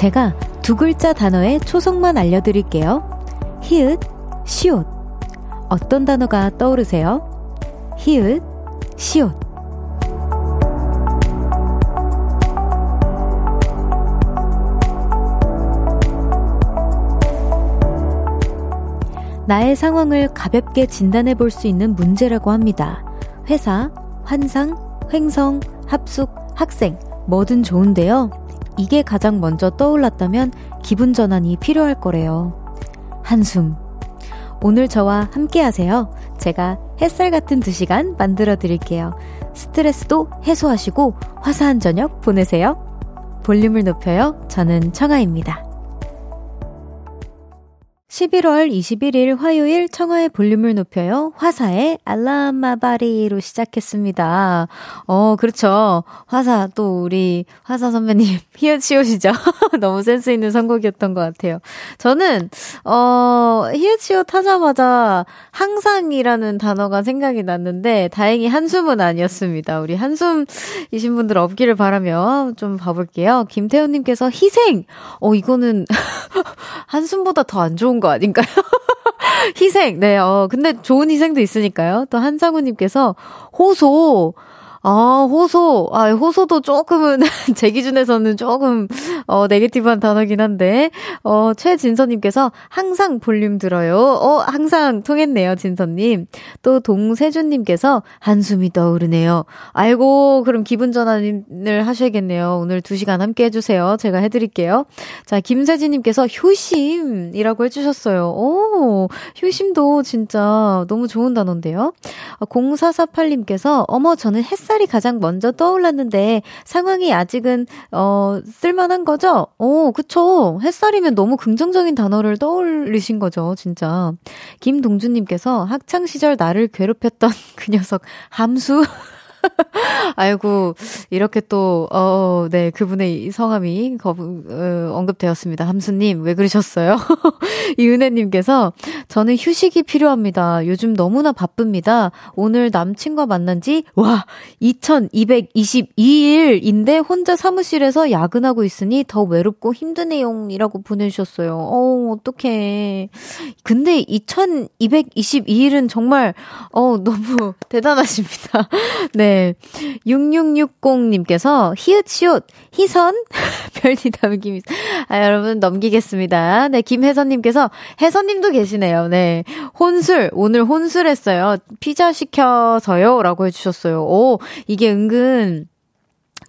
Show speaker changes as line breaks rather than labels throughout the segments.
제가 두 글자 단어의 초성만 알려드릴게요. 히읗, 시옷. 어떤 단어가 떠오르세요? 히읗, 시옷. 나의 상황을 가볍게 진단해 볼 수 있는 문제라고 합니다. 회사, 환상, 횡성, 합숙, 학생, 뭐든 좋은데요. 이게 가장 먼저 떠올랐다면 기분 전환이 필요할 거래요. 한숨. 오늘 저와 함께 하세요. 제가 햇살 같은 두 시간 만들어 드릴게요. 스트레스도 해소하시고 화사한 저녁 보내세요. 볼륨을 높여요. 저는 청아입니다. 11월 21일 화요일 청하의 볼륨을 높여요. 화사의 알람마바리로 시작했습니다. 어, 그렇죠. 화사, 또 우리 화사 선배님, 히읗시옷이죠. 너무 센스 있는 선곡이었던 것 같아요. 저는, 어, 히읗시옷 하자마자 항상이라는 단어가 생각이 났는데, 다행히 한숨은 아니었습니다. 우리 한숨이신 분들 없기를 바라며 좀 봐볼게요. 김태훈님께서 희생! 어, 이거는 한숨보다 더 안 좋은 거 아닌가요? 희생. 네, 어, 근데 좋은 희생도 있으니까요. 또 한상우님께서 호소. 아, 호소. 아, 호소도 조금은, 제 기준에서는 조금, 어, 네게티브한 단어긴 한데, 어, 최진서님께서 항상 볼륨 들어요. 어, 항상 통했네요, 진서님. 또 동세준님께서 한숨이 떠오르네요. 아이고, 그럼 기분 전환을 하셔야겠네요. 오늘 2시간 함께 해주세요. 제가 해드릴게요. 자, 김세진님께서 효심이라고 해주셨어요. 오, 효심도 진짜 너무 좋은 단어인데요. 0448님께서, 어머, 저는 햇살 햇살이 가장 먼저 떠올랐는데 상황이 아직은 어 쓸만한 거죠? 오, 그쵸. 햇살이면 너무 긍정적인 단어를 떠올리신 거죠, 진짜. 김동준님께서 학창 시절 나를 괴롭혔던 그 녀석 함수 아이고, 이렇게 또, 어, 네, 그분의 성함이 거부, 어, 언급되었습니다. 함수님, 왜 그러셨어요? 이은혜님께서, 저는 휴식이 필요합니다. 요즘 너무나 바쁩니다. 오늘 남친과 만난 지, 와, 2222일인데 혼자 사무실에서 야근하고 있으니 더 외롭고 힘드네요.이라고 보내주셨어요. 어, 어떡해. 근데 2222일은 정말, 어, 너무 대단하십니다. 네. 네. 6660님께서 히읗시옷 희선 별디 담기 아 여러분 넘기겠습니다. 네, 김혜선님께서 혜선님도 계시네요. 네. 혼술 오늘 혼술했어요. 피자 시켜서요라고 해주셨어요. 오 이게 은근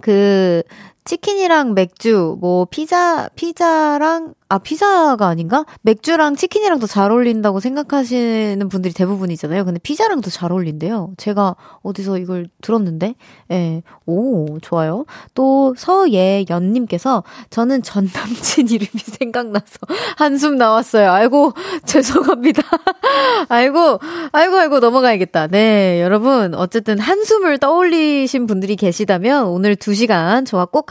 그 치킨이랑 맥주, 뭐, 피자, 피자랑 아, 피자가 아닌가? 맥주랑 치킨이랑 더 잘 어울린다고 생각하시는 분들이 대부분이잖아요. 근데 피자랑 더 잘 어울린대요. 제가 어디서 이걸 들었는데, 예. 오, 좋아요. 또, 서예연님께서, 저는 전 남친 이름이 생각나서 한숨 나왔어요. 아이고, 죄송합니다. 아이고, 아이고, 아이고, 넘어가야겠다. 네, 여러분, 어쨌든 한숨을 떠올리신 분들이 계시다면, 오늘 2시간 저와 꼭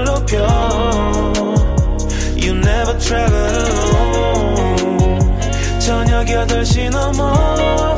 높여. You never travel alone. 저녁 8시 넘어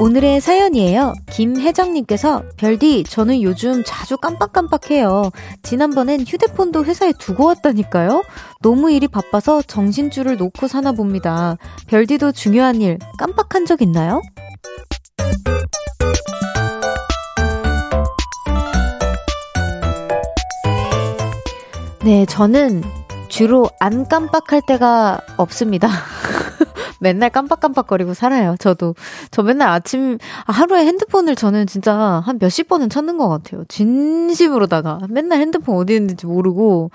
오늘의 사연이에요. 김혜정님께서 별디 저는 요즘 자주 깜빡깜빡해요. 지난번엔 휴대폰도 회사에 두고 왔다니까요. 너무 일이 바빠서 정신줄을 놓고 사나 봅니다. 별디도 중요한 일 깜빡한 적 있나요? 네, 저는 주로 안 깜빡할 때가 없습니다. 맨날 깜빡깜빡거리고 살아요, 저도. 저 맨날 아침, 아, 하루에 핸드폰을 저는 진짜 한 몇십 번은 찾는 것 같아요. 진심으로다가. 맨날 핸드폰 어디 있는지 모르고,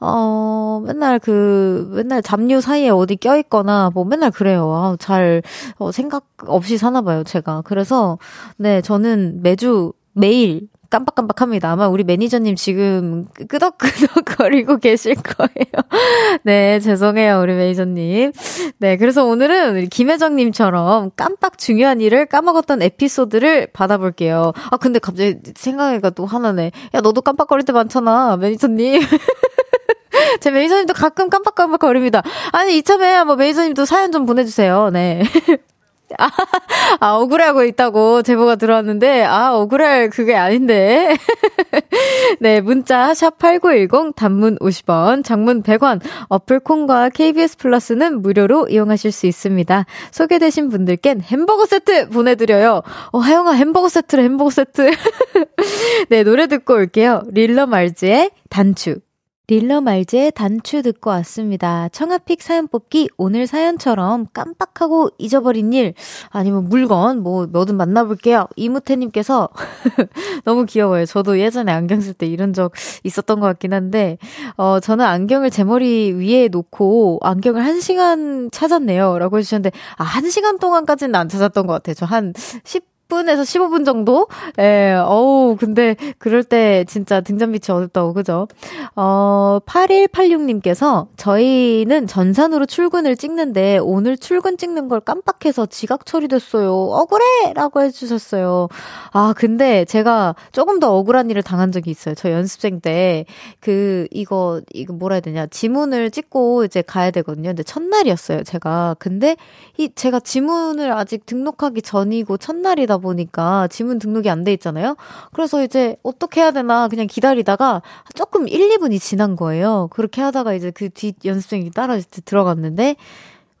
어, 맨날 그, 맨날 잡류 사이에 어디 껴있거나, 뭐 맨날 그래요. 아, 잘, 어, 생각 없이 사나봐요, 제가. 그래서, 네, 저는 매주, 매일 깜빡깜빡합니다. 아마 우리 매니저님 지금 끄덕끄덕거리고 계실 거예요. 네, 죄송해요, 우리 매니저님. 네, 그래서 오늘은 우리 김혜정님처럼 깜빡 중요한 일을 까먹었던 에피소드를 받아볼게요. 아, 근데 갑자기 생각해가 또 하나네. 야, 너도 깜빡거릴 때 많잖아, 매니저님. 제 매니저님도 가끔 깜빡깜빡거립니다. 아니, 이참에 뭐 매니저님도 사연 좀 보내주세요. 네. 아, 아, 억울해하고 있다고 제보가 들어왔는데, 아, 억울할 그게 아닌데. 네, 문자, 샵8910, 단문 50원, 장문 100원, 어플콘과 KBS 플러스는 무료로 이용하실 수 있습니다. 소개되신 분들께는 햄버거 세트 보내드려요. 어, 하영아, 햄버거 세트래, 햄버거 세트. 네, 노래 듣고 올게요. 릴러 말즈의 단추. 릴러 말즈의 단추 듣고 왔습니다. 청아픽 사연 뽑기 오늘 사연처럼 깜빡하고 잊어버린 일 아니면 물건 뭐 뭐든 만나볼게요. 이무태님께서 너무 귀여워요. 저도 예전에 안경 쓸 때 이런 적 있었던 것 같긴 한데 어 저는 안경을 제 머리 위에 놓고 안경을 한 시간 찾았네요 라고 해주셨는데 아 한 시간 동안까지는 안 찾았던 것 같아요. 저10 10분에서 15분 정도? 예, 어우, 근데 그럴 때 진짜 등잔빛이 어둡다고, 그죠? 어, 8186님께서 저희는 전산으로 출근을 찍는데 오늘 출근 찍는 걸 깜빡해서 지각 처리됐어요. 억울해! 라고 해주셨어요. 아, 근데 제가 조금 더 억울한 일을 당한 적이 있어요. 저 연습생 때 그, 이거, 이거 뭐라 해야 되냐. 지문을 찍고 이제 가야 되거든요. 근데 첫날이었어요, 제가. 근데 이, 제가 지문을 아직 등록하기 전이고 첫날이다 보니까 지문 등록이 안 돼 있잖아요. 그래서 이제 어떻게 해야 되나 그냥 기다리다가 조금 1, 2분이 지난 거예요. 그렇게 하다가 이제 그 뒷 연습생이 따라 들어갔는데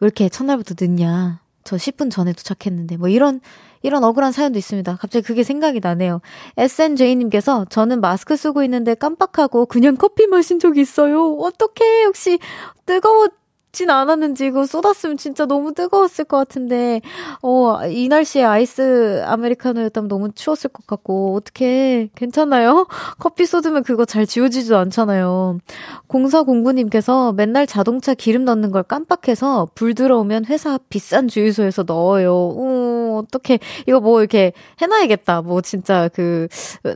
왜 이렇게 첫날부터 늦냐. 저 10분 전에 도착했는데 뭐 이런 이런 억울한 사연도 있습니다. 갑자기 그게 생각이 나네요. SNJ님께서 저는 마스크 쓰고 있는데 깜빡하고 그냥 커피 마신 적이 있어요. 어떡해. 혹시 뜨거워 진 않았는지 이거 쏟았으면 진짜 너무 뜨거웠을 것 같은데 어 이 날씨에 아이스 아메리카노였다면 너무 추웠을 것 같고 어떻게 괜찮아요? 커피 쏟으면 그거 잘 지워지지도 않잖아요. 공사공구님께서 맨날 자동차 기름 넣는 걸 깜빡해서 불 들어오면 회사 비싼 주유소에서 넣어요. 우 어떻게 이거 뭐 이렇게 해놔야겠다. 뭐 진짜 그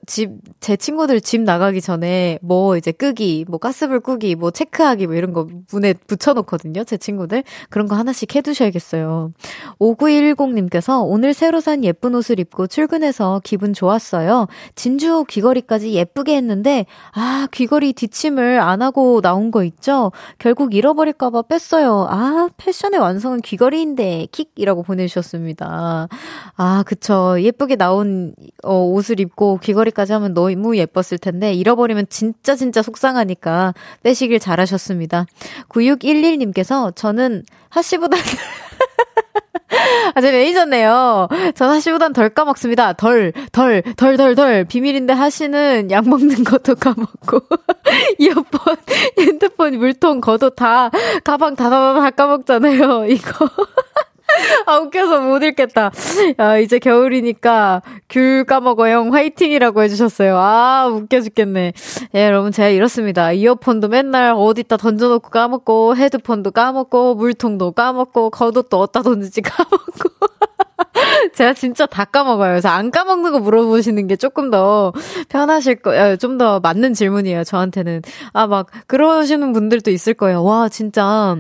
집 제 친구들 집 나가기 전에 뭐 이제 끄기 뭐 가스불 끄기 뭐 체크하기 뭐 이런 거 문에 붙여놓거든요. 있거든요. 제 친구들. 그런 거 하나씩 해두셔야겠어요. 5910님께서 오늘 새로 산 예쁜 옷을 입고 출근해서 기분 좋았어요. 진주 귀걸이까지 예쁘게 했는데, 아, 귀걸이 뒷침을 안 하고 나온 거 있죠? 결국 잃어버릴까봐 뺐어요. 아, 패션의 완성은 귀걸이인데, 킥 이라고 보내주셨습니다. 아, 그쵸. 예쁘게 나온 어, 옷을 입고 귀걸이까지 하면 너무 예뻤을 텐데, 잃어버리면 진짜 진짜 속상하니까 빼시길 잘하셨습니다. 9611님 님께서 저는 하씨보다 아, 제 매니저네요. 전 하씨보단 덜 까먹습니다. 덜, 덜, 덜, 덜, 덜. 비밀인데 하씨는 약 먹는 것도 까먹고, 이어폰, 핸드폰, 물통, 겉옷 다, 가방 다, 다, 다 까먹잖아요. 이거. 아, 웃겨서 못 읽겠다. 아, 이제 겨울이니까 귤 까먹어 형 화이팅이라고 해주셨어요. 아, 웃겨 죽겠네. 예, 여러분, 제가 이렇습니다. 이어폰도 맨날 어디다 던져놓고 까먹고, 헤드폰도 까먹고, 물통도 까먹고, 겉옷도 어디다 던지지 까먹고. 제가 진짜 다 까먹어요. 그래서 안 까먹는 거 물어보시는 게 조금 더 편하실 거예요. 좀더 맞는 질문이에요, 저한테는. 아, 막, 그러시는 분들도 있을 거예요. 와, 진짜.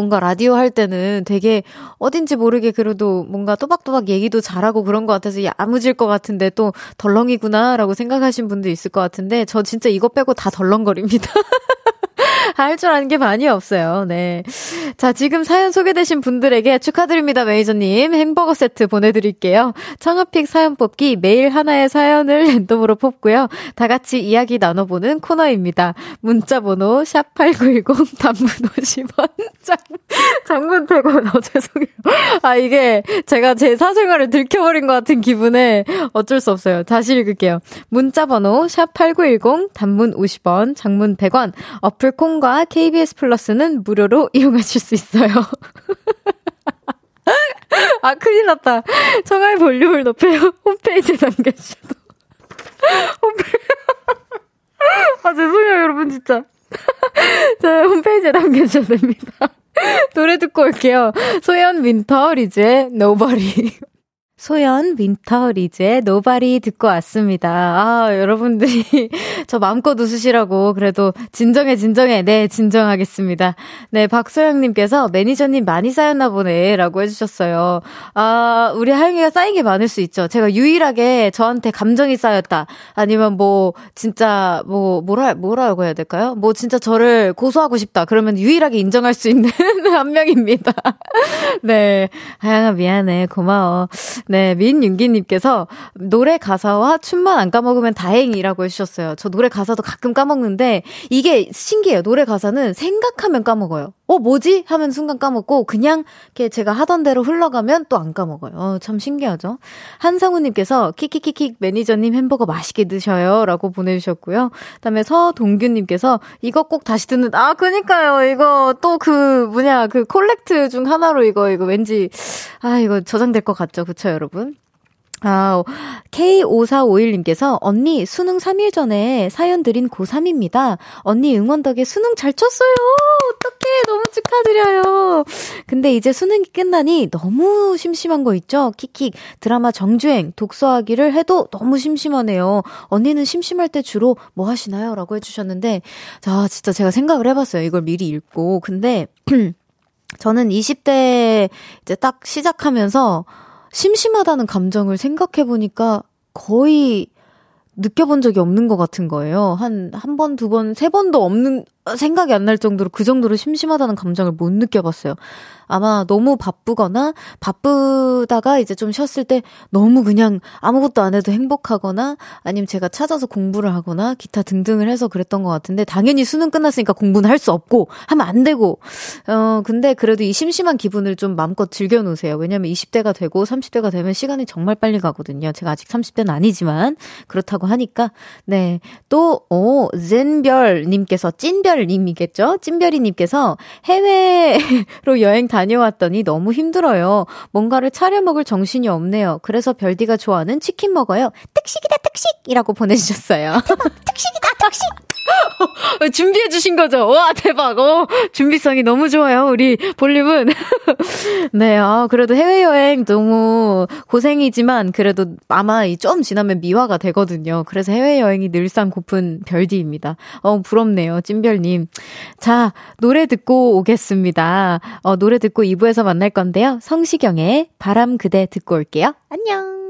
뭔가 라디오 할 때는 되게 어딘지 모르게 그래도 뭔가 또박또박 얘기도 잘하고 그런 것 같아서 야무질 것 같은데 또 덜렁이구나라고 생각하신 분도 있을 것 같은데 저 진짜 이거 빼고 다 덜렁거립니다. 할 줄 아는 게 많이 없어요. 네. 자, 지금 사연 소개되신 분들에게 축하드립니다, 매니저님. 햄버거 세트 보내드릴게요. 청아픽 사연 뽑기 매일 하나의 사연을 랜덤으로 뽑고요. 다 같이 이야기 나눠보는 코너입니다. 문자번호 샵8910 단문 50원, 장, 장문 100원. 어, 죄송해요. 아, 이게 제가 제 사생활을 들켜버린 것 같은 기분에 어쩔 수 없어요. 다시 읽을게요. 문자번호 샵8910 단문 50원, 장문 100원. 어플 콩과 KBS 플러스는 무료로 이용하실 수 있어요. 아, 큰일 났다. 청하의 볼륨을 높여요. 홈페이지에 남겨주셔도. 홈페이지. 아, 죄송해요, 여러분, 진짜. 자, 홈페이지에 남겨주셔도 됩니다. 노래 듣고 올게요. 소연 윈터 리즈의 Nobody. 소연 윈터 리즈의 Nobody 듣고 왔습니다. 아, 여러분들이 저 마음껏 웃으시라고 그래도 진정해 진정해. 네, 진정하겠습니다. 네, 박소영 님께서 매니저님 많이 쌓였나 보네라고 해 주셨어요. 아, 우리 하영이가 쌓인 게 많을 수 있죠. 제가 유일하게 저한테 감정이 쌓였다. 아니면 뭐 진짜 뭐 뭐라 뭐라고 해야 될까요? 뭐 진짜 저를 고소하고 싶다. 그러면 유일하게 인정할 수 있는 한 명입니다. 네. 하영아 미안해. 고마워. 네, 민윤기님께서 노래 가사와 춤만 안 까먹으면 다행이라고 해주셨어요. 저 노래 가사도 가끔 까먹는데 이게 신기해요. 노래 가사는 생각하면 까먹어요. 어, 뭐지? 하면 순간 까먹고 그냥 이렇게 제가 하던 대로 흘러가면 또 안 까먹어요. 어, 참 신기하죠? 한상우님께서 키키키킥 매니저님 햄버거 맛있게 드셔요. 라고 보내주셨고요. 그 다음에 서동규님께서 이거 꼭 다시 듣는, 아, 그니까요. 이거 또 그, 뭐냐, 그 콜렉트 중 하나로 이거, 이거 왠지, 아, 이거 저장될 것 같죠? 그쵸, 여러분? 아, K5451님께서 언니 수능 3일 전에 사연 드린 고3입니다. 언니 응원 덕에 수능 잘 쳤어요. 어떡해. 너무 축하드려요. 근데 이제 수능이 끝나니 너무 심심한 거 있죠? 킥킥. 드라마 정주행 독서하기를 해도 너무 심심하네요. 언니는 심심할 때 주로 뭐 하시나요? 라고 해주셨는데, 자, 진짜 제가 생각을 해봤어요. 이걸 미리 읽고. 근데, 저는 20대 이제 딱 시작하면서 심심하다는 감정을 생각해 보니까 거의 느껴본 적이 없는 것 같은 거예요. 한, 한 번, 두 번, 세 번도 없는, 생각이 안 날 정도로 그 정도로 심심하다는 감정을 못 느껴봤어요. 아마 너무 바쁘거나 바쁘다가 이제 좀 쉬었을 때 너무 그냥 아무것도 안 해도 행복하거나 아니면 제가 찾아서 공부를 하거나 기타 등등을 해서 그랬던 것 같은데 당연히 수능 끝났으니까 공부는 할 수 없고 하면 안 되고 어 근데 그래도 이 심심한 기분을 좀 마음껏 즐겨 놓으세요. 왜냐면 20대가 되고 30대가 되면 시간이 정말 빨리 가거든요. 제가 아직 30대는 아니지만 그렇다고 하니까 네또 오 젠별 님께서 찐별 님이겠죠? 찐별이 님께서 해외로 여행 다 다녀왔더니 너무 힘들어요. 뭔가를 차려 먹을 정신이 없네요. 그래서 별디가 좋아하는 치킨 먹어요. 특식이다, 특식 이라고 보내주셨어요. 특식이다, 특식! 준비해 주신 거죠? 와, 대박. 어, 준비성이 너무 좋아요. 우리 볼륨은. 네, 아, 그래도 해외여행 너무 고생이지만 그래도 아마 좀 지나면 미화가 되거든요. 그래서 해외여행이 늘상 고픈 별디입니다. 어, 부럽네요. 찐별님. 자, 노래 듣고 오겠습니다. 어, 노래 듣고 2부에서 만날 건데요. 성시경의 바람 그대 듣고 올게요. 안녕.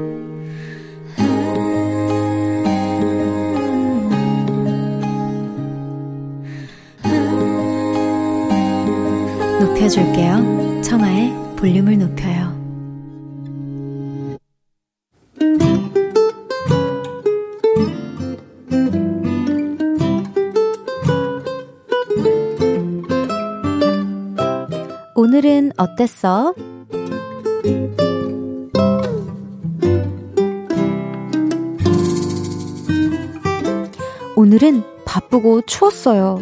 높여줄게요. 청하의 볼륨을 높여요. 오늘은 어땠어? 오늘은 바쁘고 추웠어요.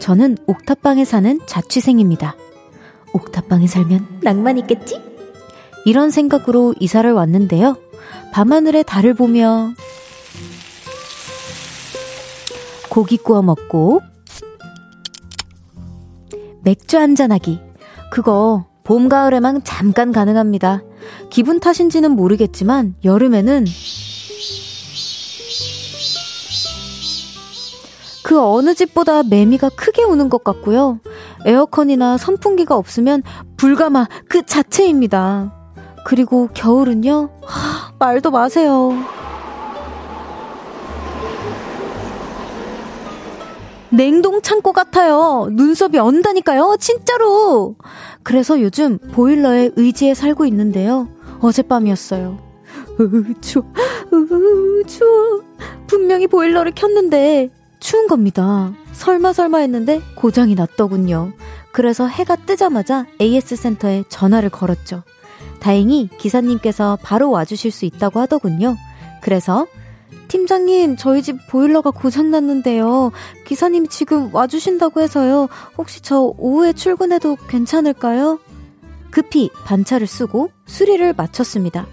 저는 옥탑방에 사는 자취생입니다. 옥탑방에 살면 낭만 있겠지? 이런 생각으로 이사를 왔는데요. 밤하늘의 달을 보며 고기 구워 먹고 맥주 한잔하기. 그거 봄, 가을에만 잠깐 가능합니다. 기분 탓인지는 모르겠지만 여름에는 그 어느 집보다 매미가 크게 우는 것 같고요. 에어컨이나 선풍기가 없으면 불가마 그 자체입니다. 그리고 겨울은요? 하, 말도 마세요. 냉동 창고 같아요. 눈썹이 언다니까요. 진짜로. 그래서 요즘 보일러에 의지해 살고 있는데요. 어젯밤이었어요. 으, 추워. 으, 추워. 분명히 보일러를 켰는데 추운 겁니다. 설마 설마 했는데 고장이 났더군요. 그래서 해가 뜨자마자 AS 센터에 전화를 걸었죠. 다행히 기사님께서 바로 와주실 수 있다고 하더군요. 그래서 팀장님, 저희 집 보일러가 고장났는데요. 기사님 지금 와주신다고 해서요. 혹시 저 오후에 출근해도 괜찮을까요? 급히 반차를 쓰고 수리를 마쳤습니다.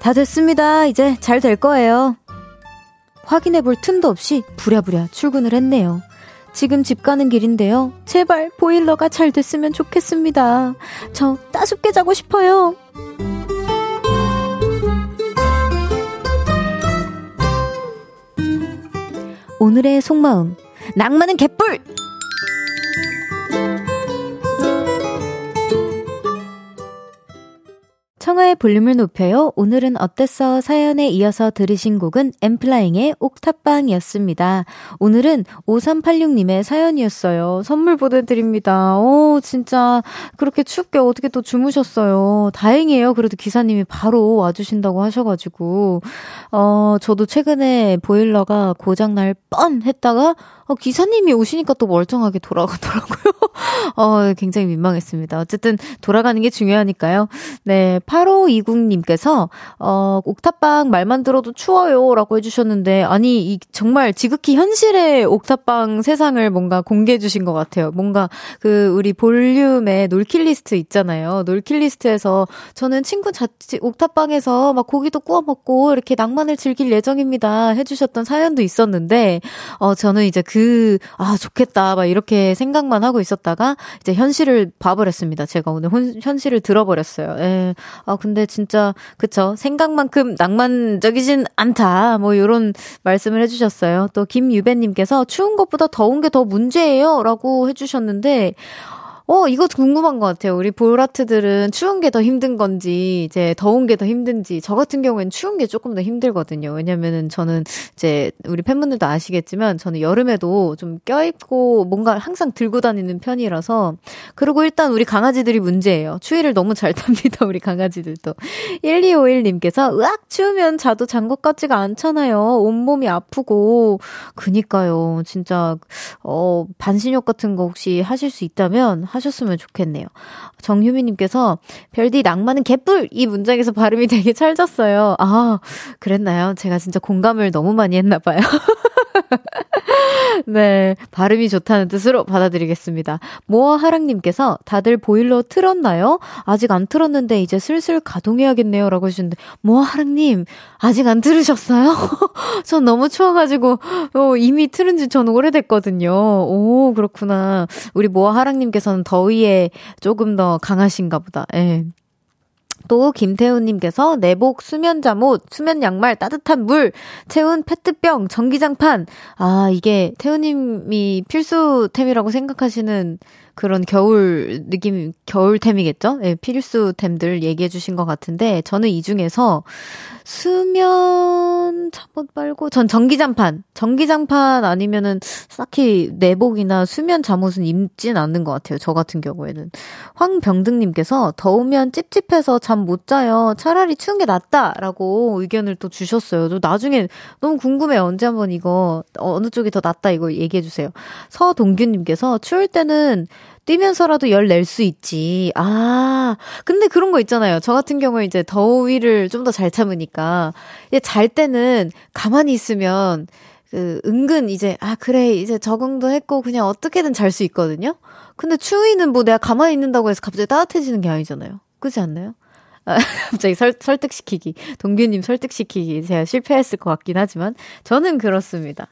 다 됐습니다. 이제 잘 될 거예요. 확인해 볼 틈도 없이 부랴부랴 출근을 했네요. 지금 집 가는 길인데요. 제발 보일러가 잘 됐으면 좋겠습니다. 저 따숩게 자고 싶어요. 오늘의 속마음. 낭만은 개뿔! 청하의 볼륨을 높여요. 오늘은 어땠어? 사연에 이어서 들으신 곡은 엠플라잉의 옥탑방이었습니다. 오늘은 5386님의 사연이었어요. 선물 보내드립니다. 오, 진짜 그렇게 춥게 어떻게 또 주무셨어요. 다행이에요. 그래도 기사님이 바로 와주신다고 하셔가지고. 어, 저도 최근에 보일러가 고장날 뻔 했다가 어, 기사님이 오시니까 또 멀쩡하게 돌아가더라고요. 어, 굉장히 민망했습니다. 어쨌든 돌아가는 게 중요하니까요. 네, 8520님께서, 어, 옥탑방 말만 들어도 추워요. 라고 해주셨는데, 아니, 이, 정말 지극히 현실의 옥탑방 세상을 뭔가 공개해 주신 것 같아요. 뭔가 그, 우리 볼륨의 놀킷 리스트 있잖아요. 놀킷 리스트에서 저는 친구 자취, 옥탑방에서 막 고기도 구워 먹고 이렇게 낭만을 즐길 예정입니다. 해주셨던 사연도 있었는데, 어, 저는 이제 그 그, 아, 좋겠다. 막 이렇게 생각만 하고 있었다가 이제 현실을 봐버렸습니다. 제가 오늘 혼, 현실을 들어버렸어요. 예. 아, 근데 진짜, 그쵸. 생각만큼 낭만적이진 않다. 뭐, 요런 말씀을 해주셨어요. 또 김유배님께서 추운 것보다 더운 게 더 문제예요. 라고 해주셨는데, 어, 이거 궁금한 것 같아요. 우리 볼아트들은 추운 게 더 힘든 건지, 이제 더운 게 더 힘든지, 저 같은 경우에는 추운 게 조금 더 힘들거든요. 왜냐면은 저는 이제 우리 팬분들도 아시겠지만 저는 여름에도 좀 껴입고 뭔가 항상 들고 다니는 편이라서. 그리고 일단 우리 강아지들이 문제예요. 추위를 너무 잘 탑니다. 우리 강아지들도. 1251님께서, 으악! 추우면 자도 잔것 같지가 않잖아요. 온몸이 아프고. 그니까요. 진짜, 어, 반신욕 같은 거 혹시 하실 수 있다면 하셨으면 좋겠네요. 정유미님께서 별디 낭만은 개뿔! 이 문장에서 발음이 되게 찰졌어요. 아, 그랬나요? 제가 진짜 공감을 너무 많이 했나봐요. 네. 발음이 좋다는 뜻으로 받아드리겠습니다. 모아하랑님께서 다들 보일러 틀었나요? 아직 안 틀었는데 이제 슬슬 가동해야겠네요. 라고 하셨는데, 모아하랑님, 아직 안 들으셨어요? 전 너무 추워가지고, 어, 이미 틀은 지 저는 오래됐거든요. 오, 그렇구나. 우리 모아하랑님께서는 더위에 조금 더 강하신가 보다. 예. 또 김태훈님께서 내복, 수면 잠옷, 수면 양말, 따뜻한 물, 채운 페트병, 전기장판. 아 이게 태훈님이 필수템이라고 생각하시는 그런 겨울 느낌, 겨울템이겠죠? 네, 필수템들 얘기해 주신 것 같은데, 저는 이 중에서 수면 잠옷 말고, 전 전기장판. 전기장판 아니면은 딱히 내복이나 수면 잠옷은 입진 않는 것 같아요. 저 같은 경우에는. 황병등님께서 더우면 찝찝해서 잠 못 자요. 차라리 추운 게 낫다. 라고 의견을 또 주셨어요. 또 나중에 너무 궁금해요. 언제 한번 이거, 어느 쪽이 더 낫다 이거 얘기해 주세요. 서동규님께서 추울 때는 뛰면서라도 열 낼 수 있지. 아, 근데 그런 거 있잖아요. 저 같은 경우에 이제 더위를 좀 더 잘 참으니까. 잘 때는 가만히 있으면 그 은근 이제 아 그래 이제 적응도 했고 그냥 어떻게든 잘 수 있거든요. 근데 추위는 뭐 내가 가만히 있는다고 해서 갑자기 따뜻해지는 게 아니잖아요. 그렇지 않나요? 아, 갑자기 설, 설득시키기. 동규님 설득시키기. 제가 실패했을 것 같긴 하지만, 저는 그렇습니다.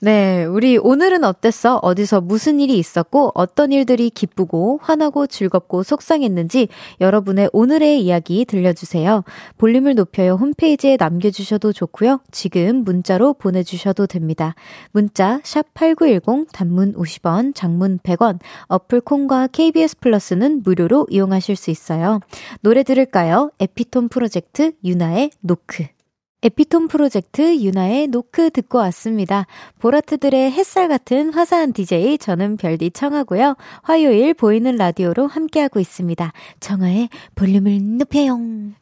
네, 우리 오늘은 어땠어? 어디서 무슨 일이 있었고, 어떤 일들이 기쁘고, 화나고, 즐겁고, 속상했는지 여러분의 오늘의 이야기 들려주세요. 볼륨을 높여요 홈페이지에 남겨주셔도 좋고요. 지금 문자로 보내주셔도 됩니다. 문자 샵8910 단문 50원, 장문 100원, 어플 콩과 KBS 플러스는 무료로 이용하실 수 있어요. 노래 들을까요? 에피톤 프로젝트 유나의 노크. 에피톤 프로젝트 유나의 노크 듣고 왔습니다. 보라트들의 햇살 같은 화사한 DJ 저는 별디 청하고요. 화요일 보이는 라디오로 함께하고 있습니다. 청하의 볼륨을 높여요.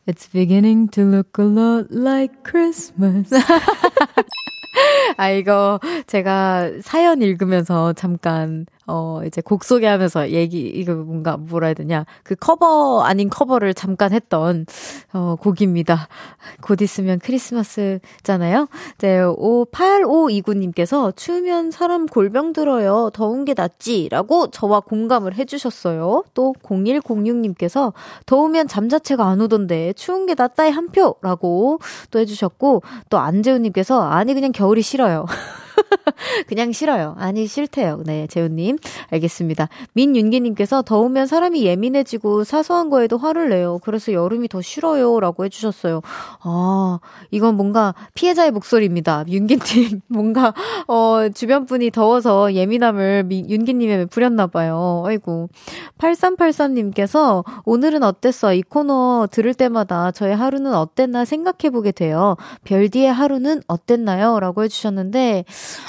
It's beginning to look a lot like Christmas. 아, 이거 제가 사연 읽으면서 잠깐 어, 이제 곡 소개하면서 얘기, 이거 뭔가 뭐라 해야 되냐. 그 커버 아닌 커버를 잠깐 했던, 어, 곡입니다. 곧 있으면 크리스마스잖아요. 네, 8529님께서 추우면 사람 골병 들어요. 더운 게 낫지. 라고 저와 공감을 해주셨어요. 또 0106님께서 더우면 잠 자체가 안 오던데 추운 게 낫다의 한 표. 라고 또 해주셨고, 또 안재우님께서 아니, 그냥 겨울이 싫어요. 그냥 싫어요. 아니, 싫대요. 네, 재훈님. 알겠습니다. 민윤기님께서 더우면 사람이 예민해지고 사소한 거에도 화를 내요. 그래서 여름이 더 싫어요. 라고 해주셨어요. 아, 이건 뭔가 피해자의 목소리입니다. 윤기님, 뭔가, 어, 주변 분이 더워서 예민함을 미, 윤기님에 부렸나봐요. 아이고. 8383님께서 오늘은 어땠어? 이 코너 들을 때마다 저의 하루는 어땠나 생각해보게 돼요. 별디의 하루는 어땠나요? 라고 해주셨는데,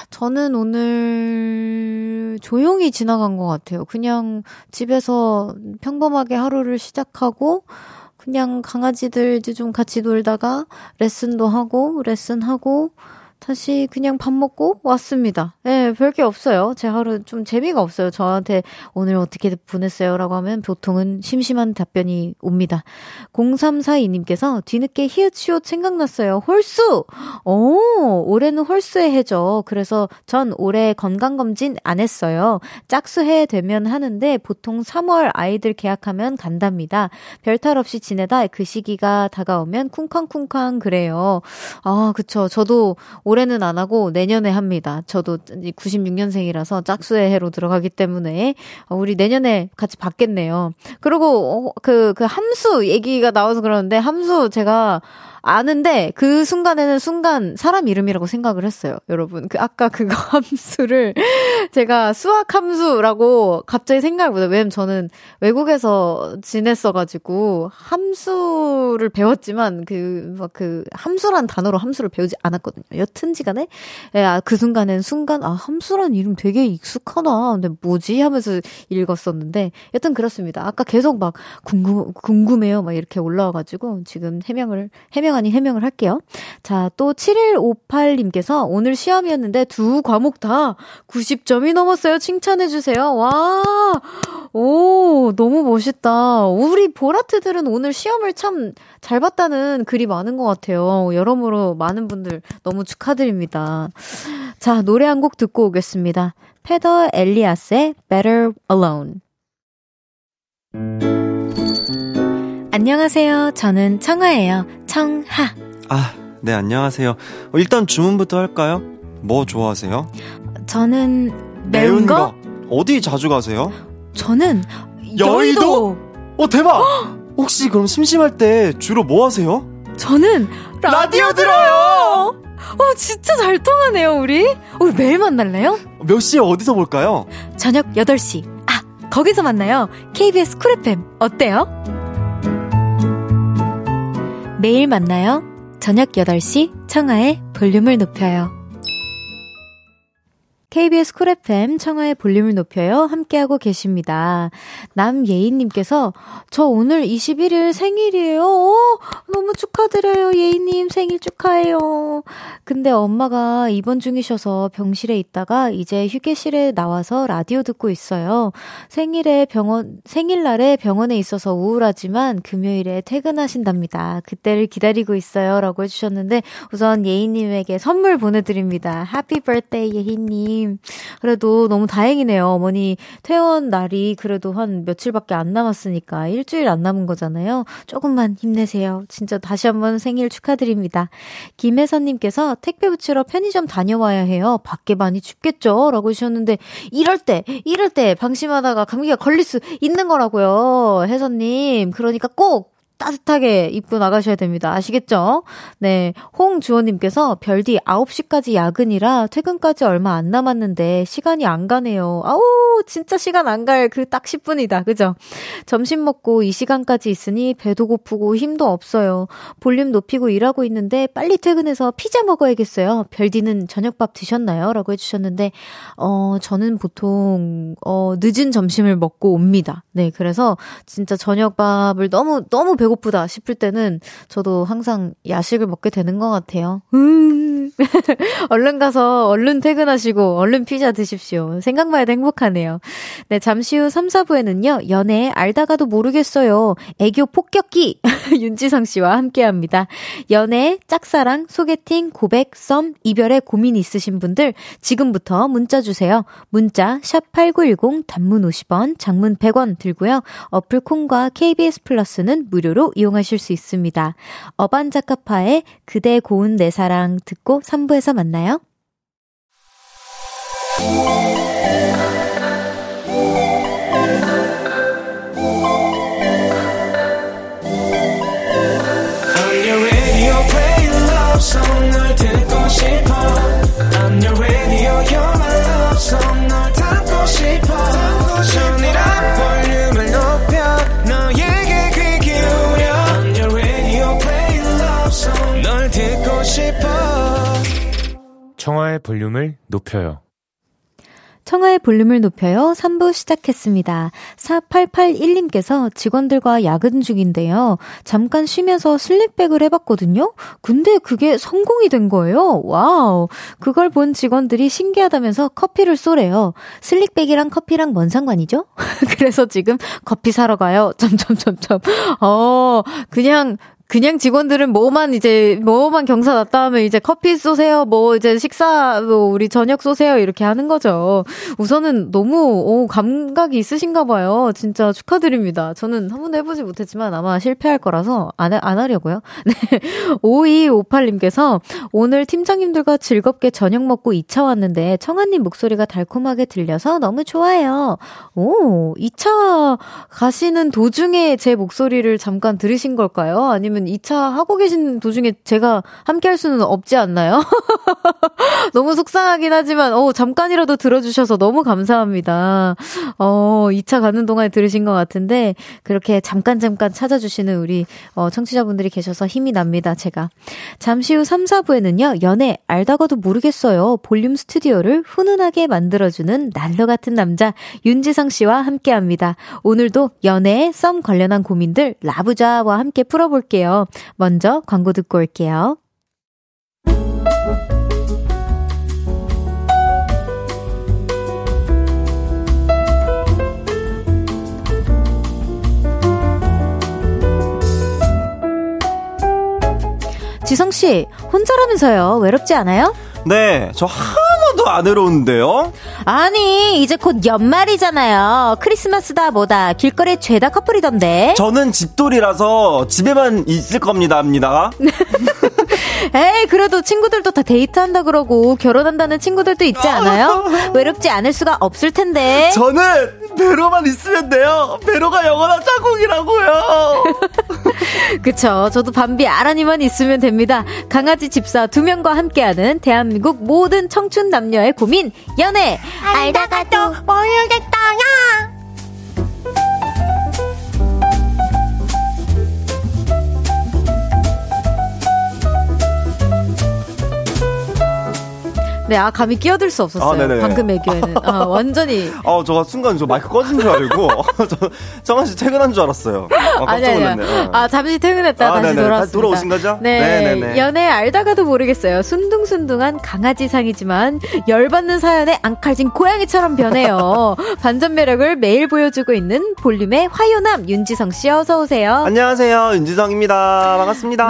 저는 오늘 조용히 지나간 것 같아요. 그냥 집에서 평범하게 하루를 시작하고, 그냥 강아지들 이제 좀 같이 놀다가 레슨도 하고, 레슨하고, 다시 그냥 밥 먹고 왔습니다. 예, 네, 별게 없어요. 제 하루 좀 재미가 없어요. 저한테 오늘 어떻게 보냈어요? 라고 하면 보통은 심심한 답변이 옵니다. 0342님께서 뒤늦게 히읗시옷 생각났어요. 홀수! 오, 올해는 홀수의 해죠. 그래서 전 올해 건강검진 안 했어요. 짝수해 되면 하는데 보통 3월 아이들 계약하면 간답니다. 별탈 없이 지내다 그 시기가 다가오면 쿵쾅쿵쾅 그래요. 아, 그쵸. 저도 올해는 안 하고 내년에 합니다. 저도 96년생이라서 짝수의 해로 들어가기 때문에 우리 내년에 같이 받겠네요. 그리고 그, 그 함수 얘기가 나와서 그러는데 함수 제가 아는데 그 순간에는 순간 사람 이름이라고 생각을 했어요. 여러분. 그 아까 그거 함수를 제가 수학 함수라고 갑자기 생각을 못해요. 왜냐면 저는 외국에서 지냈어가지고 함수를 배웠지만 그, 막 그 함수란 단어로 함수를 배우지 않았거든요. 여튼지 간에. 예, 아, 그 순간엔 순간, 아, 함수란 이름 되게 익숙하다. 근데 뭐지? 하면서 읽었었는데. 여튼 그렇습니다. 아까 계속 막 궁금, 궁금해요. 막 이렇게 올라와가지고 지금 해명을, 해명 아닌 해명을 할게요. 자, 또 7158님께서 오늘 시험이었는데 두 과목 다 90점이 넘었어요. 칭찬해주세요. 와, 오, 너무 멋있다. 우리 보라트들은 오늘 시험을 참 잘 봤다는 글이 많은 것 같아요. 여러모로 많은 분들 너무 축하드립니다. 자, 노래 한 곡 듣고 오겠습니다. 페더 엘리아스의 Better Alone. 안녕하세요. 저는 청아예요. 청하.
아, 네, 안녕하세요. 어, 일단 주문부터 할까요? 뭐 좋아하세요?
저는 매운, 매운 거? 거?
어디 자주 가세요?
저는 여의도. 여의도?
어, 대박! 혹시 그럼 심심할 때 주로 뭐 하세요?
저는 라디오, 라디오 들어요! 어, 진짜 잘 통하네요, 우리. 우리 매일 만날래요?
몇 시에 어디서 볼까요?
저녁 8시. 아, 거기서 만나요. KBS 쿨 FM. 어때요? 매일 만나요. 저녁 8시 청하의 볼륨을 높여요. KBS 쿨 FM 청하의 볼륨을 높여요. 함께하고 계십니다. 남예인님께서 저 오늘 21일 생일이에요. 오, 너무 축하드려요. 예인님 생일 축하해요. 근데 엄마가 입원 중이셔서 병실에 있다가 이제 휴게실에 나와서 라디오 듣고 있어요. 생일에 병원, 생일날에 병원에 있어서 우울하지만 금요일에 퇴근하신답니다. 그때를 기다리고 있어요. 라고 해주셨는데 우선 예인님에게 선물 보내드립니다. 해피 birthday 예인님. 윤지성님. 그래도 너무 다행이네요. 어머니 퇴원 날이 그래도 한 며칠밖에 안 남았으니까 일주일 안 남은 거잖아요. 조금만 힘내세요. 진짜 다시 한번 생일 축하드립니다. 김혜선 님께서 택배 붙이러 편의점 다녀와야 해요. 밖에 많이 춥겠죠? 라고 하셨는데, 이럴 때, 이럴 때 방심하다가 감기가 걸릴 수 있는 거라고요. 혜선 님. 그러니까 꼭 따뜻하게 입고 나가셔야 됩니다. 아시겠죠? 네. 홍주호님께서 별디 9시까지 야근이라 퇴근까지 얼마 안 남았는데 시간이 안 가네요. 아우, 진짜 시간 안 갈 그 딱 10분이다. 그죠? 점심 먹고 이 시간까지 있으니 배도 고프고 힘도 없어요. 볼륨 높이고 일하고 있는데 빨리 퇴근해서 피자 먹어야겠어요. 별디는 저녁밥 드셨나요? 라고 해주셨는데, 어, 저는 보통, 어, 늦은 점심을 먹고 옵니다. 네. 그래서 진짜 저녁밥을 너무, 너무 배 배고프다 싶을 때는 저도 항상 야식을 먹게 되는 것 같아요. 음. 얼른 가서 얼른 퇴근하시고 얼른 피자 드십시오. 생각만 해도 행복하네요. 네, 잠시 후 3, 4부에는요, 연애 알다가도 모르겠어요. 애교 폭격기! 윤지성 씨와 함께 합니다. 연애, 짝사랑, 소개팅, 고백, 썸, 이별에 고민 있으신 분들 지금부터 문자 주세요. 문자 샵 8910 단문 50원, 장문 100원 들고요. 어플 콩과 KBS 플러스는 무료로 무료로 이용하실 수 있습니다. 어반자카파의 그대 고운 내 사랑 듣고 3부에서 만나요.
청하의 볼륨을 높여요.
청하의 볼륨을 높여요. 3부 시작했습니다. 4881님께서 직원들과 야근 중인데요. 잠깐 쉬면서 slick back을 해봤거든요. 근데 그게 성공이 된 거예요. wow. 그걸 본 직원들이 신기하다면서 커피를 쏘래요. slick back이랑 커피랑 뭔 상관이죠? 그래서 지금 커피 사러 가요. 점점점점. 어, 그냥 그냥 직원들은 뭐만 이제 뭐만 경사 났다 하면 이제 커피 쏘세요 뭐 이제 식사 뭐 우리 저녁 쏘세요 이렇게 하는 거죠. 우선은 너무 오, 감각이 있으신가 봐요. 진짜 축하드립니다. 저는 한 번도 해보지 못했지만 아마 실패할 거라서 안, 안 하려고요. 네. 5258님께서 오늘 팀장님들과 즐겁게 저녁 먹고 2차 왔는데 청아님 목소리가 달콤하게 들려서 너무 좋아요. 오, 2차 가시는 도중에 제 목소리를 잠깐 들으신 걸까요? 아니면 왜냐면 2차 하고 계신 도중에 제가 함께 할 수는 없지 않나요? 너무 속상하긴 하지만, 어, 잠깐이라도 들어주셔서 너무 감사합니다. 어, 2차 가는 동안에 들으신 것 같은데, 그렇게 잠깐 잠깐 찾아주시는 우리, 어, 청취자분들이 계셔서 힘이 납니다, 제가. 잠시 후 3, 4부에는요, 연애 알다가도 모르겠어요. 볼륨 스튜디오를 훈훈하게 만들어주는 난로 같은 남자, 윤지성 씨와 함께 합니다. 오늘도 연애, 썸 관련한 고민들 라부자와 함께 풀어볼게요. 볼게요. 먼저 광고 듣고 올게요. 지성씨, 혼자라면서요. 외롭지 않아요?
네, 저 하나도 안 외로운데요?
아니, 이제 곧 연말이잖아요. 크리스마스다 뭐다. 길거리에 죄다 커플이던데.
저는 집돌이라서 집에만 있을 겁니다, 합니다.
에이, 그래도 친구들도 다 데이트한다 그러고 결혼한다는 친구들도 있지 않아요? 외롭지 않을 수가 없을 텐데.
저는 배로만 있으면 돼요. 배로가 영원한 짝꿍이라고요.
그쵸. 저도 밤비 아라니만 있으면 됩니다. 강아지 집사 두 명과 함께하는 대한민국 모든 청춘 남녀의 고민, 연애. 알다가도 모르겠다 야. 네, 아, 감히 끼어들 수 없었어요. 아, 방금 애교에는. 아, 완전히.
아, 저 순간 저 마이크 꺼진 줄 알고, 저, 정한 씨 퇴근한 줄 알았어요. 아, 깜짝 놀랐네. 요
아, 잠시 퇴근했다 아, 다시 돌아왔습니다.
돌아오신 거죠?
네. 네네네. 연애 알다가도 모르겠어요. 순둥순둥한 강아지상이지만, 열받는 사연에 앙칼진 고양이처럼 변해요. 반전 매력을 매일 보여주고 있는 볼륨의 화요남 윤지성 씨 어서 오세요.
안녕하세요. 윤지성입니다. 반갑습니다.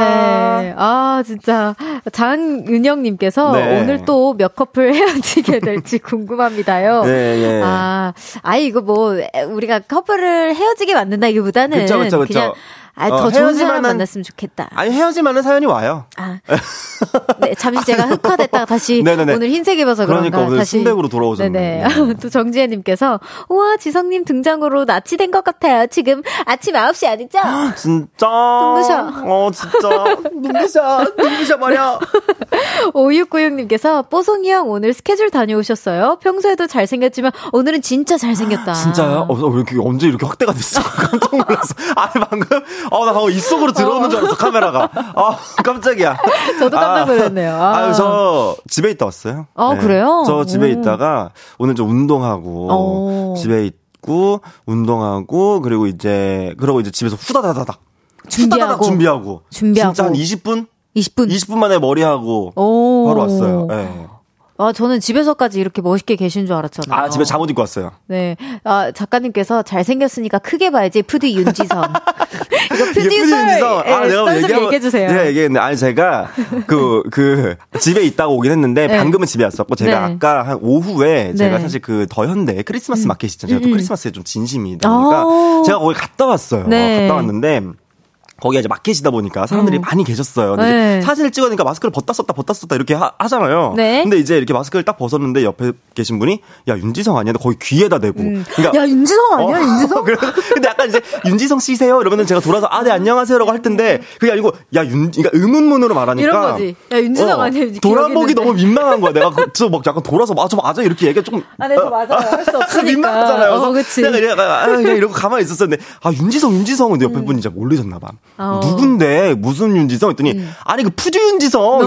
네. 아, 진짜. 장은영님께서 네. 오늘 또몇 몇 커플 헤어지게 될지 궁금합니다요. 네, 네. 아, 아이, 이거 뭐, 우리가 커플을 헤어지게 만든다기보다는. 그쵸, 그쵸, 그쵸. 그냥 아, 어, 더 좋은 사람 만났으면 좋겠다.
아니, 헤어지면은 사연이 와요. 아.
네, 잠시 제가 흑화됐다가 다시 오늘 흰색 입어서 그런가
그러니까 오늘 다시 순백으로 돌아오셨네요.
네네. 또 정지혜 님께서 우와 지성 님 등장으로 나치된 것 같아요. 지금 아침 9시 아니죠?
진짜.
눈부셔.
어 진짜 눈부셔. 눈부셔 버려.
5696 님께서 뽀송이 형 오늘 스케줄 다녀오셨어요? 평소에도 잘생겼지만 오늘은 진짜 잘생겼다.
진짜요? 어, 왜 이렇게 언제 이렇게 확대가 됐어? 깜짝 놀랐어. 아니 방금 어, 나 방금 입속으로 들어오는 줄 알았어, 카메라가. 아, 깜짝이야.
저도 깜짝 놀랐네요.
아, 아, 저 집에 있다 왔어요.
아, 네. 그래요?
저 집에 오. 있다가 오늘 좀 운동하고 오. 집에 있고 운동하고 그리고 이제 그러고 이제 집에서 후다다다닥 준비하고 준비하고 준비하고 진짜 한 20분
20분
20분 만에 머리하고 오. 바로 왔어요. 네.
아, 저는 집에서까지 이렇게 멋있게 계신 줄 알았잖아요.
아, 집에 잠옷 입고 왔어요.
네. 아, 작가님께서 잘생겼으니까 크게 봐야지. 프듀 윤지성. 이거 프듀 윤지성. 아, 네, 내가 얘기하 얘기해주세요.
네, 얘기했는데. 아니, 제가 그, 그, 집에 있다가 오긴 했는데, 네. 방금은 집에 왔었고, 제가 네. 아까 한 오후에 제가 네. 사실 그 더현대 크리스마스 음. 마켓 있잖아요. 제가 또 음. 크리스마스에 좀 진심이다 보니까, 아. 제가 거기 갔다 왔어요. 네. 갔다 왔는데, 거기가 이제 마켓이다 보니까 사람들이 어. 많이 계셨어요. 근데 네. 사진을 찍으니까 마스크를 벗다 썼다 벗다 썼다 이렇게 하, 잖아요 네. 근데 이제 이렇게 마스크를 딱 벗었는데 옆에 계신 분이 야 윤지성 아니야? 거의 귀에다 대고. 음.
그러니까 야 윤지성 아니야? 어. 윤지성?
근데 약간 이제 윤지성 씨세요? 이러면은 제가 돌아서 아 네 안녕하세요라고 할 텐데 그게 아니고 야윤 그러니까 의문문으로 말하니까
이런 거지. 야 윤지성 어, 아니야?
돌아보기 너무 민망한 거야. 내가 저막 약간 돌아서 맞아 맞아 이렇게 얘기가 조금
아, 네, 저 맞아요. 할 수 없으니까.
민망하잖아요.
어, 그치.
내가 약간 아, 이러고 가만히 있었었는데 아 윤지성 윤지성은 옆에 음. 분이 진짜 모르셨나 봐. 어. 누군데 왜 무슨 윤지성 했더니 음. 아니 그 푸드 윤지성 어.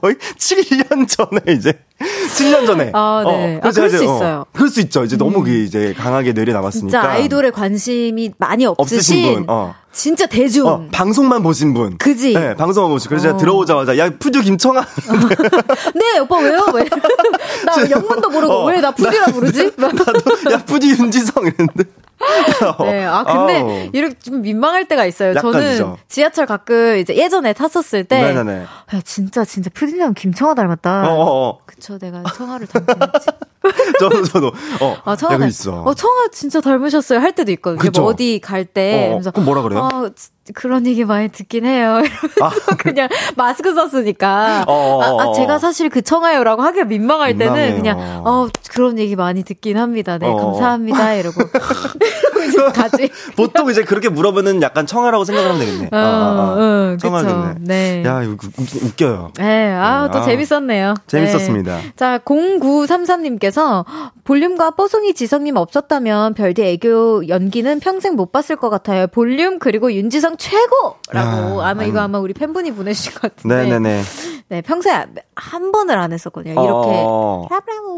거의 7년 전에 이제 7년 전에.
아, 네. 어, 아, 그럴 수 어, 있어요.
그럴 수 있죠. 이제 음. 너무 그 이제 강하게 내려나갔으니까.
진짜 아이돌에 관심이 많이 없으신, 분. 어. 진짜 대중. 어,
방송만 보신 분.
그지.
네, 방송만 보시고. 그래서 제가 어. 들어오자마자, 야, 프듀 김청하.
네, 오빠 왜요? 왜? 나 영문도 모르고 어. 왜 나 프듀라 부르지?
나도, 야, 프듀 윤지성 이랬는데.
네, 아 근데 아우. 이렇게 좀 민망할 때가 있어요. 저는 죠 지하철 가끔 이제 예전에 탔었을 때, 네네네. 야, 진짜 진짜 프듀 김청하 닮았다. 어어어. 어, 어. 그쵸, 내가 청하를 닮았지.
저도 저도
어, 아, 청아 닮, 있어. 어, 청아 진짜 닮으셨어요 할 때도 있거든요. 뭐 어디 갈 때.
어, 그럼 뭐라 그래요?
어, 그런 얘기 많이 듣긴 해요. 아, 그냥 마스크 썼으니까. 어, 어, 아, 아, 제가 사실 그 청아요라고 하기가 민망할 때는 민망해요. 그냥 어 그런 얘기 많이 듣긴 합니다. 네 어. 감사합니다 이러고 가지.
보통 이제 그렇게 물어보는 약간 청아라고 생각을 하면 되겠네. 어, 아, 아,
아. 청아겠네. 네.
야 이거 웃겨요.
네, 아또 네. 재밌었네요.
재밌었습니다.
네. 자 0933님께서 볼륨과 뽀송이 지성님 없었다면 별디 애교 연기는 평생 못 봤을 것 같아요. 볼륨 그리고 윤지성 최고라고 야, 아마 이거 아마 우리 팬분이 보내주신 것 같은데. 네네네. 네 평소에 한 번을 안 했었거든요. 이렇게 어...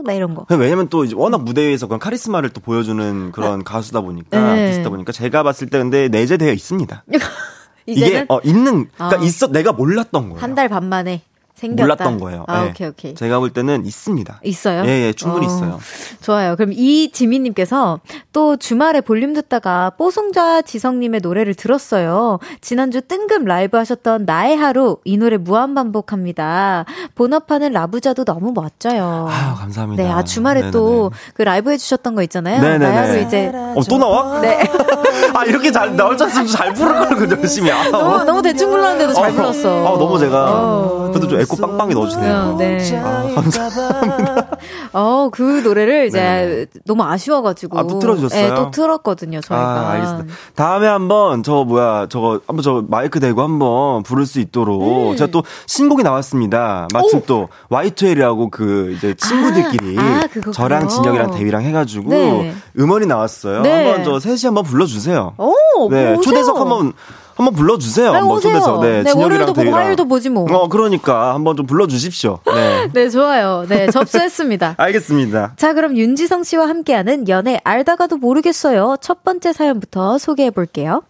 막 이런 거.
왜냐면 또 이제 워낙 무대 위에서 그런 카리스마를 또 보여주는 그런 아, 가수다 보니까 네. 아티스트다 보니까 제가 봤을 때 근데 내재되어 있습니다. 이게 어 있는 그러니까 아. 있어 내가 몰랐던 거예요.
한 달 반 만에. 생겼다.
몰랐던 거예요.
아, 네. 오케이, 오케이.
제가 볼 때는 있습니다.
있어요?
예, 예, 충분히 어, 있어요.
좋아요. 그럼 이지민님께서 또 주말에 볼륨 듣다가 뽀송자 지성님의 노래를 들었어요. 지난주 뜬금 라이브 하셨던 나의 하루, 이 노래 무한반복합니다. 본업하는 라부자도 너무 멋져요.
아 감사합니다.
네, 아, 주말에 또 그 라이브 해주셨던 거 있잖아요. 네네네. 나의 하루 이제.
어, 또 나와?
네.
아, 이렇게 잘, 나올 줄 알았으면 잘 부를 걸 열심히. 아,
너무, 너무 대충 불렀는데도 잘 어, 불렀어.
아, 너무 제가. 어. 그래도 좀 에코 빵빵히 넣어주네요. 네. 아, 감사합니다.
어, 그 노래를 이제 네. 너무 아쉬워가지고.
아, 또 틀어주셨어요?
네, 또 틀었거든요, 저희가. 아,
알겠습니다. 다음에 한번 저 뭐야, 저거 한번 저 마이크 대고 한번 부를 수 있도록 음. 제가 또 신곡이 나왔습니다. 마침 오. 또 Y2L이라고 그 이제 친구들끼리 아, 아, 저랑 진혁이랑 대위랑 해가지고 네. 음원이 나왔어요. 네. 한번 저 셋이 한번 불러주세요.
오,
네, 초대석 한번 한번 불러주세요. 한번
오세요.
초대서.
네, 네 월요일도 보고 화요일도 보지 뭐.
어, 그러니까 한번 좀 불러주십시오. 네.
네, 좋아요. 네, 접수했습니다.
알겠습니다.
자, 그럼 윤지성 씨와 함께하는 연애 알다가도 모르겠어요. 첫 번째 사연부터 소개해 볼게요.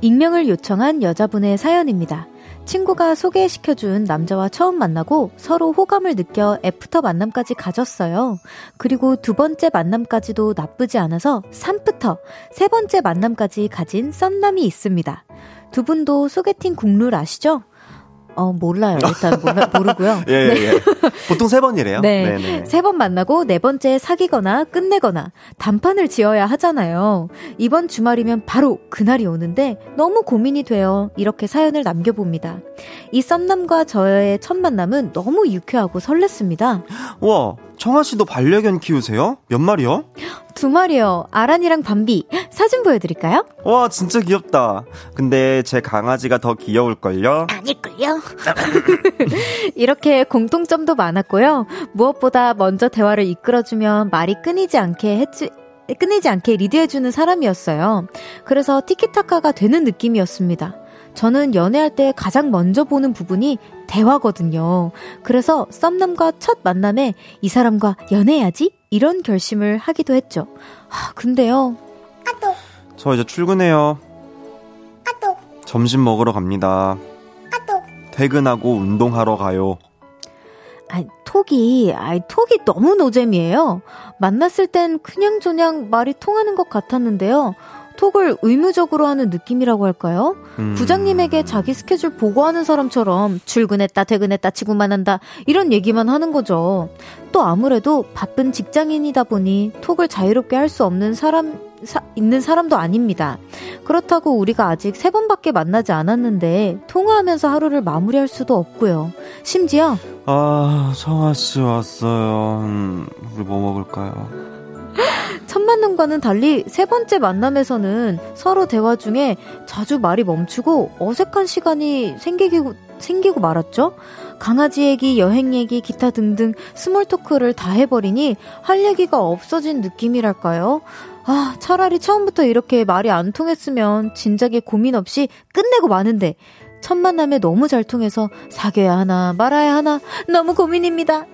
익명을 요청한 여자분의 사연입니다. 친구가 소개시켜준 남자와 처음 만나고 서로 호감을 느껴 애프터 만남까지 가졌어요. 그리고 두 번째 만남까지도 나쁘지 않아서 삼프터 세 번째 만남까지 가진 썸남이 있습니다. 두 분도 소개팅 국룰 아시죠? 어, 몰라요. 일단 몰라, 모르고요.
예, 네. 예. 보통 세 번이래요.
네. 세 번 만나고 네 번째 사귀거나 끝내거나 단판을 지어야 하잖아요. 이번 주말이면 바로 그날이 오는데 너무 고민이 돼요. 이렇게 사연을 남겨봅니다. 이 썸남과 저의 첫 만남은 너무 유쾌하고 설렜습니다.
와, 청아 씨도 반려견 키우세요? 몇 마리요?
두 마리요. 아란이랑 밤비. 사진 보여드릴까요?
와, 진짜 귀엽다. 근데 제 강아지가 더 귀여울걸요?
아닐걸요? 이렇게 공통점도 많았고요. 무엇보다 먼저 대화를 이끌어주면 말이 끊이지 않게 해주, 끊이지 않게 리드해주는 사람이었어요. 그래서 티키타카가 되는 느낌이었습니다. 저는 연애할 때 가장 먼저 보는 부분이 대화거든요. 그래서 썸남과 첫 만남에 이 사람과 연애해야지? 이런 결심을 하기도 했죠. 아, 근데요.
아또. 저 이제 출근해요. 아또. 점심 먹으러 갑니다. 아또. 퇴근하고 운동하러 가요.
아, 톡이, 아, 톡이 너무 노잼이에요. 만났을 땐 그냥저냥 말이 통하는 것 같았는데요. 톡을 의무적으로 하는 느낌이라고 할까요? 음. 부장님에게 자기 스케줄 보고하는 사람처럼 출근했다, 퇴근했다, 치고만 한다, 이런 얘기만 하는 거죠. 또 아무래도 바쁜 직장인이다 보니 톡을 자유롭게 할 수 없는 사람, 사, 있는 사람도 아닙니다. 그렇다고 우리가 아직 세 번밖에 만나지 않았는데 통화하면서 하루를 마무리할 수도 없고요. 심지어
아, 청아 씨 왔어요. 음, 우리 뭐 먹을까요?
첫 만남과는 달리 세 번째 만남에서는 서로 대화 중에 자주 말이 멈추고 어색한 시간이 생기고, 생기고 말았죠? 강아지 얘기, 여행 얘기, 기타 등등 small talk를 다 해버리니 할 얘기가 없어진 느낌이랄까요? 아, 차라리 처음부터 이렇게 말이 안 통했으면 진작에 고민 없이 끝내고 마는데 첫 만남에 너무 잘 통해서 사귀어야 하나 말아야 하나 너무 고민입니다.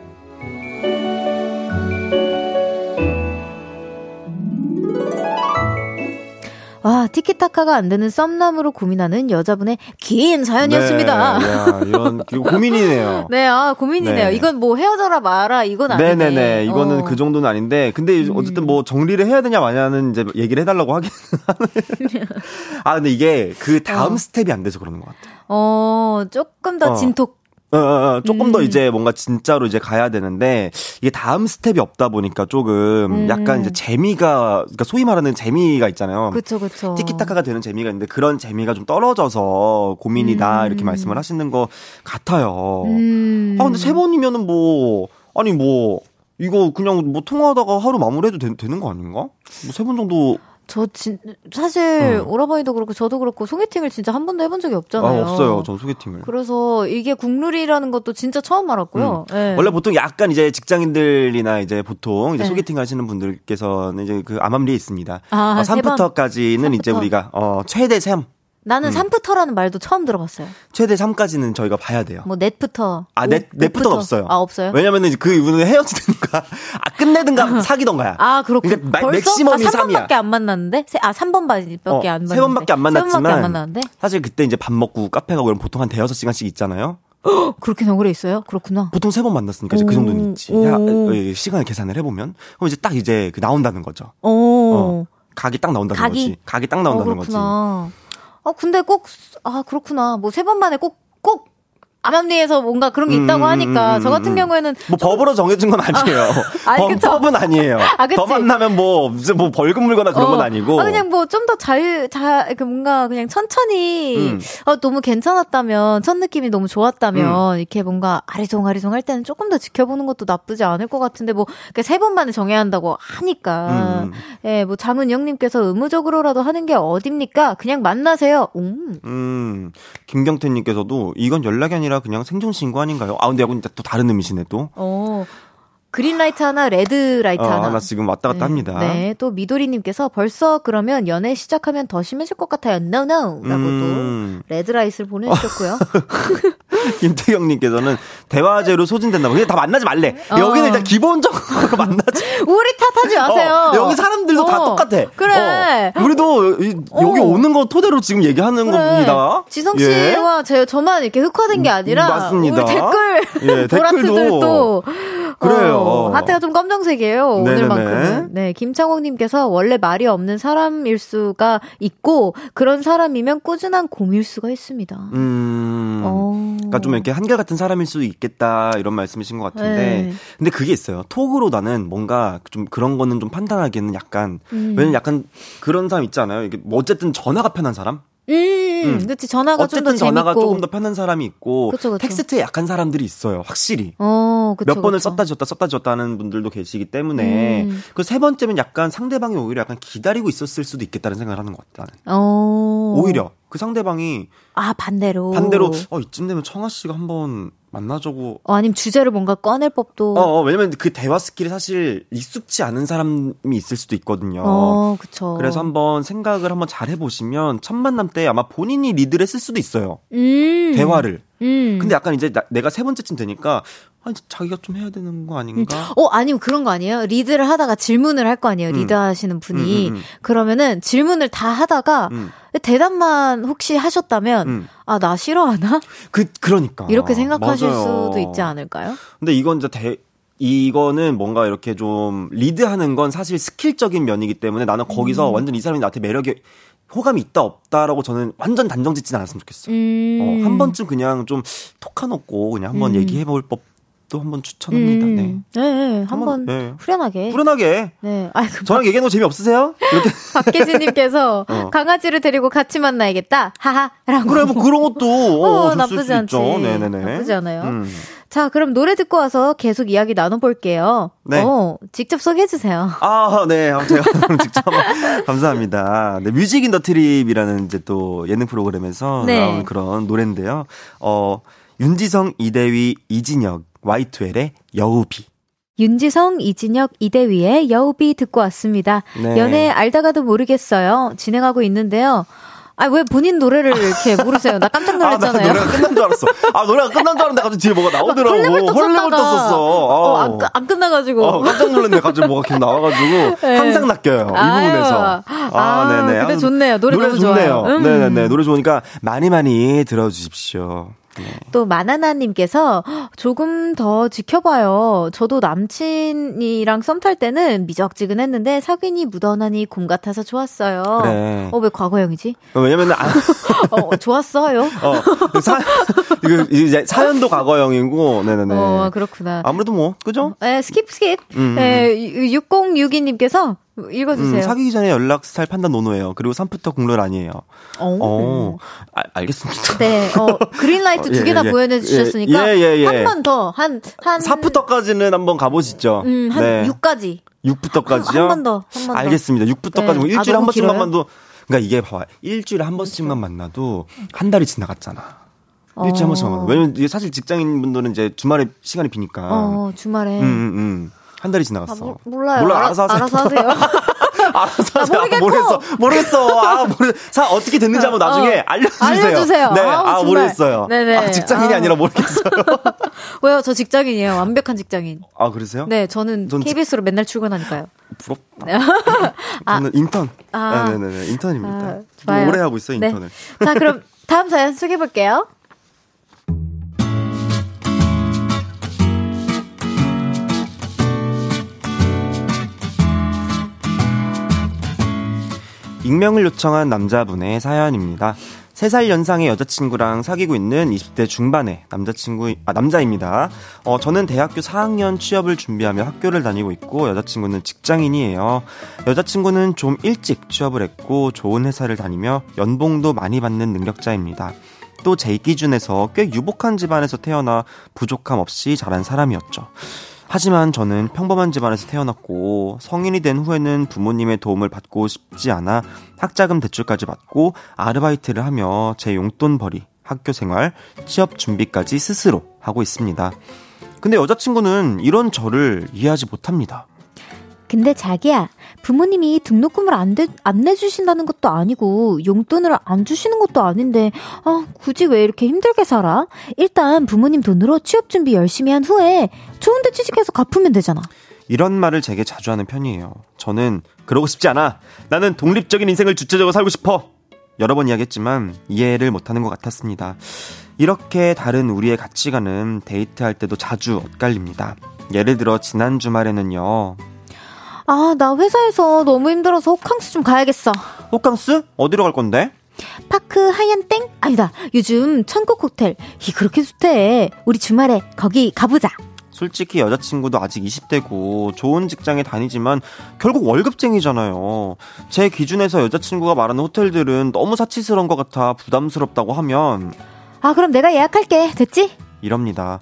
와, 티키타카가 안 되는 썸남으로 고민하는 여자분의 긴 사연이었습니다.
네, 야, 이런 고민이네요.
네, 아 고민이네요. 네. 이건 뭐 헤어져라 마라 이건 아니네.
네 네 네, 이거는 어. 그 정도는 아닌데, 근데 음. 어쨌든 뭐 정리를 해야 되냐 마냐는 이제 얘기를 해 달라고 하긴 하네. 아 근데 이게 그 다음 어. 스텝이 안 돼서 그러는 것 같아요.
어, 조금 더 어. deep talk.
어, 어, 어, 조금 음. 더 이제 뭔가 진짜로 이제 가야 되는데 이게 다음 스텝이 없다 보니까 조금 음. 약간 이제 재미가 그러니까 소위 말하는 재미가 있잖아요.
그렇죠, 그렇죠.
티키타카가 되는 재미가 있는데 그런 재미가 좀 떨어져서 고민이다 음. 이렇게 말씀을 하시는 것 같아요. 음. 아 근데 세 번이면은 뭐 아니 뭐 이거 그냥 뭐 통화하다가 하루 마무리해도 되, 되는 거 아닌가? 뭐 세 번 정도
저 진, 사실 어. 오라버니도 그렇고 저도 그렇고 소개팅을 진짜 한 번도 해본 적이 없잖아요.
아, 없어요. 전 소개팅을.
그래서 이게 국룰이라는 것도 진짜 처음 알았고요. 음. 네.
원래 보통 약간 이제 직장인들이나 이제 보통 이제 네. 소개팅 하시는 분들께서는 이제 그 암암리에 있습니다. 아, 어, 3부터까지는 3부터. 이제 우리가 어 최대 3
나는 음. 3부터라는 말도 처음 들어봤어요.
최대 3까지는 저희가 봐야 돼요.
뭐 넷부터.
아, 넷, 넷부터는 없어요.
아, 없어요?
왜냐면은 그 이분은 헤어지든가, 아, 끝내든가 사귀던가야.
아, 그렇군. 그러니까 벌써? 맥시멈이 아, 3번밖에 안 만났는데? 세, 아, 3번밖에 어, 안 만났는데.
3번밖에 안 만났지만. 안 만났는데? 사실 그때 이제 밥 먹고 카페 가고 그럼 보통 한 대여섯 시간씩 있잖아요.
그렇게 오래 있어요? 그렇구나.
보통 세 번 만났으니까 이제 그 정도는 있지. 야, 시간을 계산을 해보면. 그럼 이제 딱 이제 그 나온다는 거죠. 오. 어. 각이 딱 나온다는 각이? 거지. 각이 딱 나온다는 어, 거지.
어, 근데 꼭, 아, 그렇구나. 뭐 세 번 만에 꼭, 꼭 암암리에서 뭔가 그런 게 있다고 음, 하니까 음, 저 같은 음. 경우에는
뭐 법으로 정해진 건 아니에요. 아, 아니, 법은 아니에요. 아, 더 만나면 뭐 무슨 뭐 벌금 물거나 그런 어. 건 아니고.
아, 그냥 뭐 좀 더 자유 자그 뭔가 그냥 천천히 음. 어, 너무 괜찮았다면 첫 느낌이 너무 좋았다면 음. 이렇게 뭔가 아리송아리송 할 때는 조금 더 지켜보는 것도 나쁘지 않을 것 같은데 뭐 세 번 만에 정해야 한다고 하니까 예, 뭐 장은영님께서 의무적으로라도 하는 게 어딥니까? 그냥 만나세요. 음.
음. 김경태님께서도 이건 연락이 아니라 아니라 그냥 생존 신고 아닌가요? 아 근데 여기 또 다른 의미시네 또.
어. green light 하나, red light 어, 하나.
하나 지금 왔다 갔다
네.
합니다.
네. 또 미도리님께서 벌써 그러면 연애 시작하면 더 심해질 것 같아요. No, no. 라고도 음. red light를 보내주셨고요.
김태경님께서는 대화제로 소진된다고. 그냥 다 만나지 말래. 어. 여기는 일단 기본적으로 만나지.
우리 탓하지 마세요.
어, 여기 사람들도 어. 다 똑같아.
그래.
어. 우리도 여기 어. 오는 거 토대로 지금 얘기하는 그래. 겁니다.
지성 씨와 예. 제 저만 이렇게 흑화된 게 아니라
맞습니다.
댓글 예, 댓글도
그래요.
어, 하트가 좀 검정색이에요. 네네네. 오늘만큼은. 네, 김창옥님께서 원래 말이 없는 사람일 수가 있고 그런 사람이면 꾸준한 곰일 수가 있습니다.
음. 어. 그러니까 좀 이렇게 한결 같은 사람일 수도 있겠다 이런 말씀이신 것 같은데, 네. 근데 그게 있어요. 톡으로 나는 뭔가 좀 그런 거는 좀 판단하기에는 약간 음. 왜냐면 약간 그런 사람 있잖아요. 이게 뭐 어쨌든 전화가 편한 사람.
음, 음. 그치 전화가 좀더 재밌고
전화가 조금 더 편한 사람이 있고 그쵸, 그쵸. 텍스트에 약한 사람들이 있어요. 확실히.
어, 그쵸,
몇 번을 썼다 지웠다 썼다 하는 분들도 계시기 때문에 음. 그세 번째면 약간 상대방이 오히려 약간 기다리고 있었을 수도 있겠다는 생각을 하는 것 같다.
어.
오히려 그 상대방이
아 반대로
반대로 어 이쯤 되면 청아 씨가 한번 만나자고.
어, 아니면 주제를 뭔가 꺼낼 법도.
어, 어, 왜냐면 그 대화 skill이 사실 익숙치 않은 사람이 있을 수도 있거든요.
어, 그쵸.
그래서 한번 생각을 한번 잘 해보시면 첫 만남 때 아마 본인이 리드를 했을 수도 있어요.
음.
대화를.
음.
근데 약간 이제 나, 내가 세 번째쯤 되니까 아니, 자기가 좀 해야 되는 거 아닌가?
음. 어, 아니면 그런 거 아니에요? 리드를 하다가 질문을 할 거 아니에요? 음. 리드 하시는 분이. 음, 음, 음, 그러면은 질문을 다 하다가 대답만 혹시 하셨다면 아, 나 싫어하나?
그, 그러니까.
이렇게 생각하실 맞아요. 수도 있지 않을까요?
근데 이건 이제 대, 이거는 뭔가 이렇게 좀 리드하는 건 사실 스킬적인 면이기 때문에 나는 거기서 완전 이 사람이 나한테 매력이 호감이 있다 없다라고 저는 완전 단정 짓진 않았으면 좋겠어요.
음.
어, 한 번쯤 그냥 좀 톡하놓고 그냥 한번 음. 얘기해 볼 법. 도 한번 추천합니다.
음.
네.
네, 네. 한번 네. 후련하게.
후련하게.
네.
아, 그 저랑 얘기하는 거 재미없으세요? 이렇게.
박계진님께서 어. 강아지를 데리고 같이 만나야겠다. 하하 라고.
그래, 뭐 그런 것도 어,
어 나쁘지 않지.
네네네.
나쁘지 않아요. 음. 자, 그럼 노래 듣고 와서 계속 이야기 나눠볼게요. 네. 어, 직접 소개해주세요.
아, 네. 제가 직접. 감사합니다. 네, Music in the Trip이라는 이제 또 예능 프로그램에서 네. 나온 그런 노래인데요. 어, 윤지성, 이대휘, 이진혁, Y2L의 여우비.
윤지성, 이진혁, 이대휘의 여우비 듣고 왔습니다. 네. 연애 알다가도 모르겠어요. 진행하고 있는데요. 아, 왜 본인 노래를 이렇게 모르세요? 나 깜짝 놀랐잖아요.
아, 노래가 끝난 줄 알았어. 아, 노래가 끝난 줄 알았는데 갑자기 뒤에 뭐가 나오더라고.
헐레벌
떴었어.
어, 안, 안 끝나가지고.
어, 깜짝 놀랐네. 갑자기 뭐가 계속 나와가지고. 네. 항상 낚여요. 이 부분에서.
아, 아 네네. 근데 좋네요. 노래, 노래
좋네요.
음.
네네네. 노래 좋으니까 많이 많이 들어주십시오. 네.
또 마나나님께서 조금 더 지켜봐요. 저도 남친이랑 썸 탈 때는 미적지근했는데 사귀니 묻어나니 곰 같아서 좋았어요.
그래.
어왜 과거형이지?
어, 왜냐면 아,
어, 좋았어요.
어, 사, 이거 이제 사연도 과거형이고, 네네네.
어 그렇구나.
아무래도 뭐 그죠?
네 skip skip. 음. 네 6062님께서 읽어주세요. 음,
사귀기 전에 연락 스타일 판단 no no예요. 그리고 3부터 국룰 아니에요.
어,
어 아, 알겠습니다.
네, 어, 그린라이트 두 개나 예, 예, 보여주셨으니까 예, 예, 예. 한번 더, 한, 한.
4부터까지는 한번 가보시죠.
음, 한 네. 6까지.
6부터까지요?
한 번 더, 한 번 더.
알겠습니다. 6부터까지. 네. 일주일에 아, 한 번씩만 만도, 그러니까 이게 봐봐. 일주일에 한 번씩만 만나도 한 달이 지나갔잖아. 일주일에 한 번씩만 만나. 왜냐면 이게 사실 직장인 분들은 이제 주말에 시간이 비니까.
어, 주말에.
음, 음, 음. 한 달이 지나갔어. 아,
몰라요.
몰라, 알아서 하세요.
알아서 하세요.
알아서 하세요. 아, 모르겠어. 모르겠어. 아, 모르 사 어떻게 됐는지 한번 나중에 어, 알려주세요.
알려주세요.
네. 아, 아 모르겠어요.
네네.
아, 직장인이 아. 니라 모르겠어요.
왜요? 저 직장인이에요. 완벽한 직장인.
아, 그러세요?
네, 저는 KBS로 직... 맨날 출근하니까요.
부럽다. 네. 저는 인턴. 아. 네네네. 인턴입니다. 아, 오래 하고 있어요, 네. 인턴을.
네. 자, 그럼 다음 사연 소개해 볼게요.
익명을 요청한 남자분의 사연입니다. 3살 연상의 여자친구랑 사귀고 있는 20대 중반의 남자친구, 아, 남자입니다. 어, 저는 대학교 4학년 취업을 준비하며 학교를 다니고 있고, 여자친구는 직장인이에요. 여자친구는 좀 일찍 취업을 했고, 좋은 회사를 다니며 연봉도 많이 받는 능력자입니다. 또 제 기준에서 꽤 유복한 집안에서 태어나 부족함 없이 자란 사람이었죠. 하지만 저는 평범한 집안에서 태어났고 성인이 된 후에는 부모님의 도움을 받고 싶지 않아 학자금 대출까지 받고 아르바이트를 하며 제 용돈벌이, 학교 생활, 취업 준비까지 스스로 하고 있습니다. 근데 여자친구는 이런 저를 이해하지 못합니다.
근데 자기야, 부모님이 등록금을 안, 대, 안 내주신다는 것도 아니고, 용돈을 안 주시는 것도 아닌데, 아, 굳이 왜 이렇게 힘들게 살아? 일단 부모님 돈으로 취업 준비 열심히 한 후에 좋은 데 취직해서 갚으면 되잖아.
이런 말을 제게 자주 하는 편이에요. 저는 그러고 싶지 않아. 나는 독립적인 인생을 주체적으로 살고 싶어. 여러 번 이야기했지만 이해를 못하는 것 같았습니다. 이렇게 다른 우리의 가치관은 데이트할 때도 자주 엇갈립니다. 예를 들어 지난 주말에는요.
아, 나 회사에서 너무 힘들어서 호캉스 좀 가야겠어.
호캉스? 어디로 갈 건데?
파크 하얀 땡? 아니다. 요즘 천국 호텔. 이 그렇게 좋대. 우리 주말에 거기 가보자.
솔직히 여자친구도 아직 20대고 좋은 직장에 다니지만 결국 월급쟁이잖아요. 제 기준에서 여자친구가 말하는 호텔들은 너무 사치스러운 것 같아 부담스럽다고 하면
아, 그럼 내가 예약할게. 됐지?
이럽니다.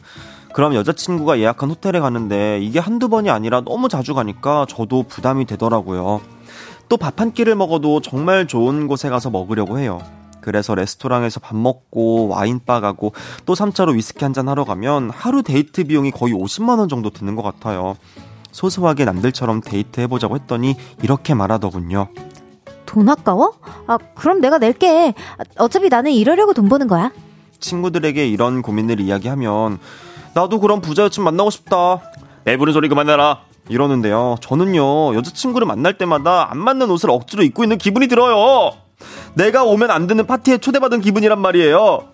그럼 여자친구가 예약한 호텔에 가는데 이게 한두 번이 아니라 너무 자주 가니까 저도 부담이 되더라고요. 또 밥 한 끼를 먹어도 정말 좋은 곳에 가서 먹으려고 해요. 그래서 레스토랑에서 밥 먹고 와인바 가고 또 3차로 위스키 한잔 하러 가면 하루 데이트 비용이 거의 50만 원 정도 드는 것 같아요. 소소하게 남들처럼 데이트 해보자고 했더니 이렇게 말하더군요.
돈 아까워? 아, 그럼 내가 낼게. 어차피 나는 이러려고 돈 버는 거야.
친구들에게 이런 고민을 이야기하면 나도 그럼 부자 여친 만나고 싶다. 배부른 소리 그만해라. 이러는데요. 저는요, 여자친구를 만날 때마다 안 맞는 옷을 억지로 입고 있는 기분이 들어요. 내가 오면 안 되는 파티에 초대받은 기분이란 말이에요.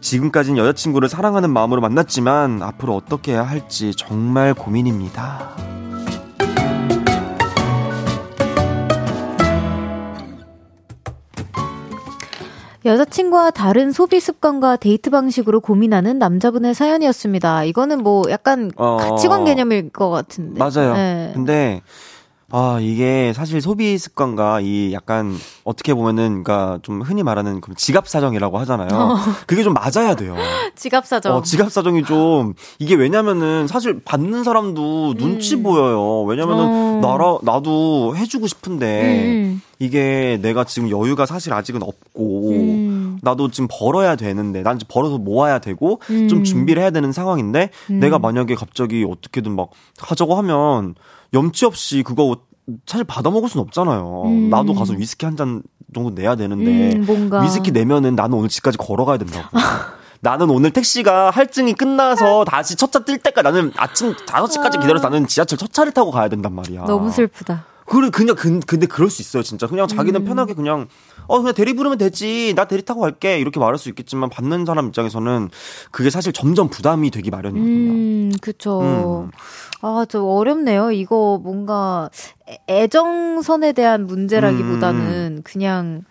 지금까진 여자친구를 사랑하는 마음으로 만났지만 앞으로 어떻게 해야 할지 정말 고민입니다.
여자친구와 다른 소비 습관과 데이트 방식으로 고민하는 남자분의 사연이었습니다. 이거는 뭐 약간 어... 가치관 개념일 것 같은데.
맞아요. 네. 근데 아, 이게 사실 소비 습관과 이 약간 어떻게 보면은 그러니까 좀 흔히 말하는 지갑 사정이라고 하잖아요. 어. 그게 좀 맞아야 돼요.
지갑 사정.
어, 지갑 사정이 좀 이게 왜냐면은 사실 받는 사람도 음. 눈치 보여요. 왜냐면은 어. 나라 나도 해 주고 싶은데 음. 이게 내가 지금 여유가 사실 아직은 없고 음. 나도 지금 벌어야 되는데 난 지금 벌어서 모아야 되고 좀 음. 준비를 해야 되는 상황인데 음. 내가 만약에 갑자기 어떻게든 막 하자고 하면 염치 없이 그거 사실 받아 먹을 순 없잖아요. 음. 나도 가서 위스키 한 잔 정도 내야 되는데 음, 위스키 내면은 나는 오늘 집까지 걸어가야 된다고. 나는 오늘 택시가 할증이 끝나서 다시 첫 차 뜰 때까지 나는 아침 5시까지 기다려서 나는 지하철 첫 차를 타고 가야 된단 말이야.
너무 슬프다.
그래 그냥 근, 근데 그럴 수 있어요 진짜 그냥 자기는 음. 편하게 그냥 어 그냥 대리 부르면 되지 나 대리 타고 갈게 이렇게 말할 수 있겠지만 받는 사람 입장에서는 그게 사실 점점 부담이 되기 마련이거든요.
음 그쵸. 음. 아저 어렵네요. 이거 뭔가 애정선에 대한 문제라기보다는 음. 그냥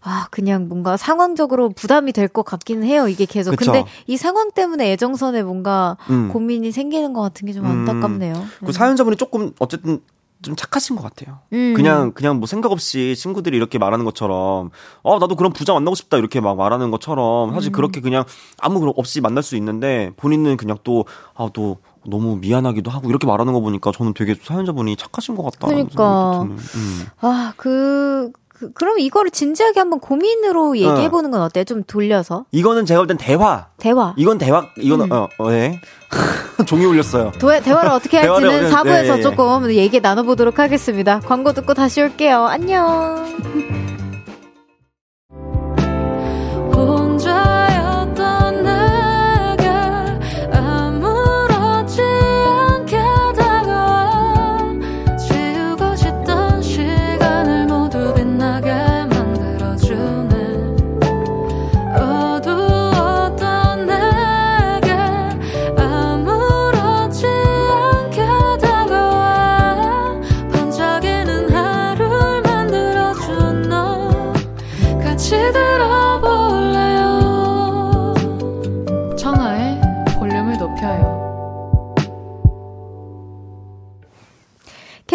아, 그냥 뭔가 상황적으로 부담이 될 것 같기는 해요, 이게 계속. 그쵸. 근데 이 상황 때문에 애정선에 뭔가 음. 고민이 생기는 것 같은 게 좀 안타깝네요. 음.
그 사연자분이 조금 어쨌든 좀 착하신 것 같아요. 음. 그냥 그냥 뭐 생각 없이 친구들이 이렇게 말하는 것처럼 어 나도 그런 부자 만나고 싶다 이렇게 막 말하는 것처럼 사실 음. 그렇게 그냥 아무 그런 없이 만날 수 있는데 본인은 그냥 또 아또 아, 너무 미안하기도 하고 이렇게 말하는 거 보니까 저는 되게 사연자분이 착하신 것 같다.
그러니까 음. 아그 그, 그럼 이거를 진지하게 한번 고민으로 얘기해 보는 건 어때요? 좀 돌려서.
이거는 제가 볼 땐 대화.
대화.
이건 대화. 이건 음. 어, 어, 네. 종이 울렸어요.
도, 대화를 어떻게 할지는 4부에서 네, 네. 조금 얘기 나눠 보도록 하겠습니다. 광고 듣고 다시 올게요. 안녕.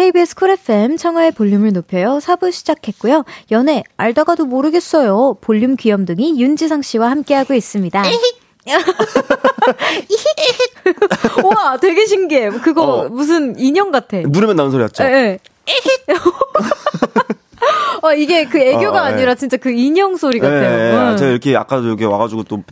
KBS Cool FM 청하의 볼륨을 높여요. 4부 시작했고요. 연애 알다가도 모르겠어요. 볼륨 귀염둥이 윤지성 씨와 함께하고 있습니다. 와, 되게 신기해. 그거 어. 무슨 인형 같아.
누르면 나는 소리 같죠? 네.
어, 이게 그 애교가 어, 아니라 진짜 그 인형 소리 같아요. 네,
네. 제가 이렇게 아까도 이렇게 와가지고 또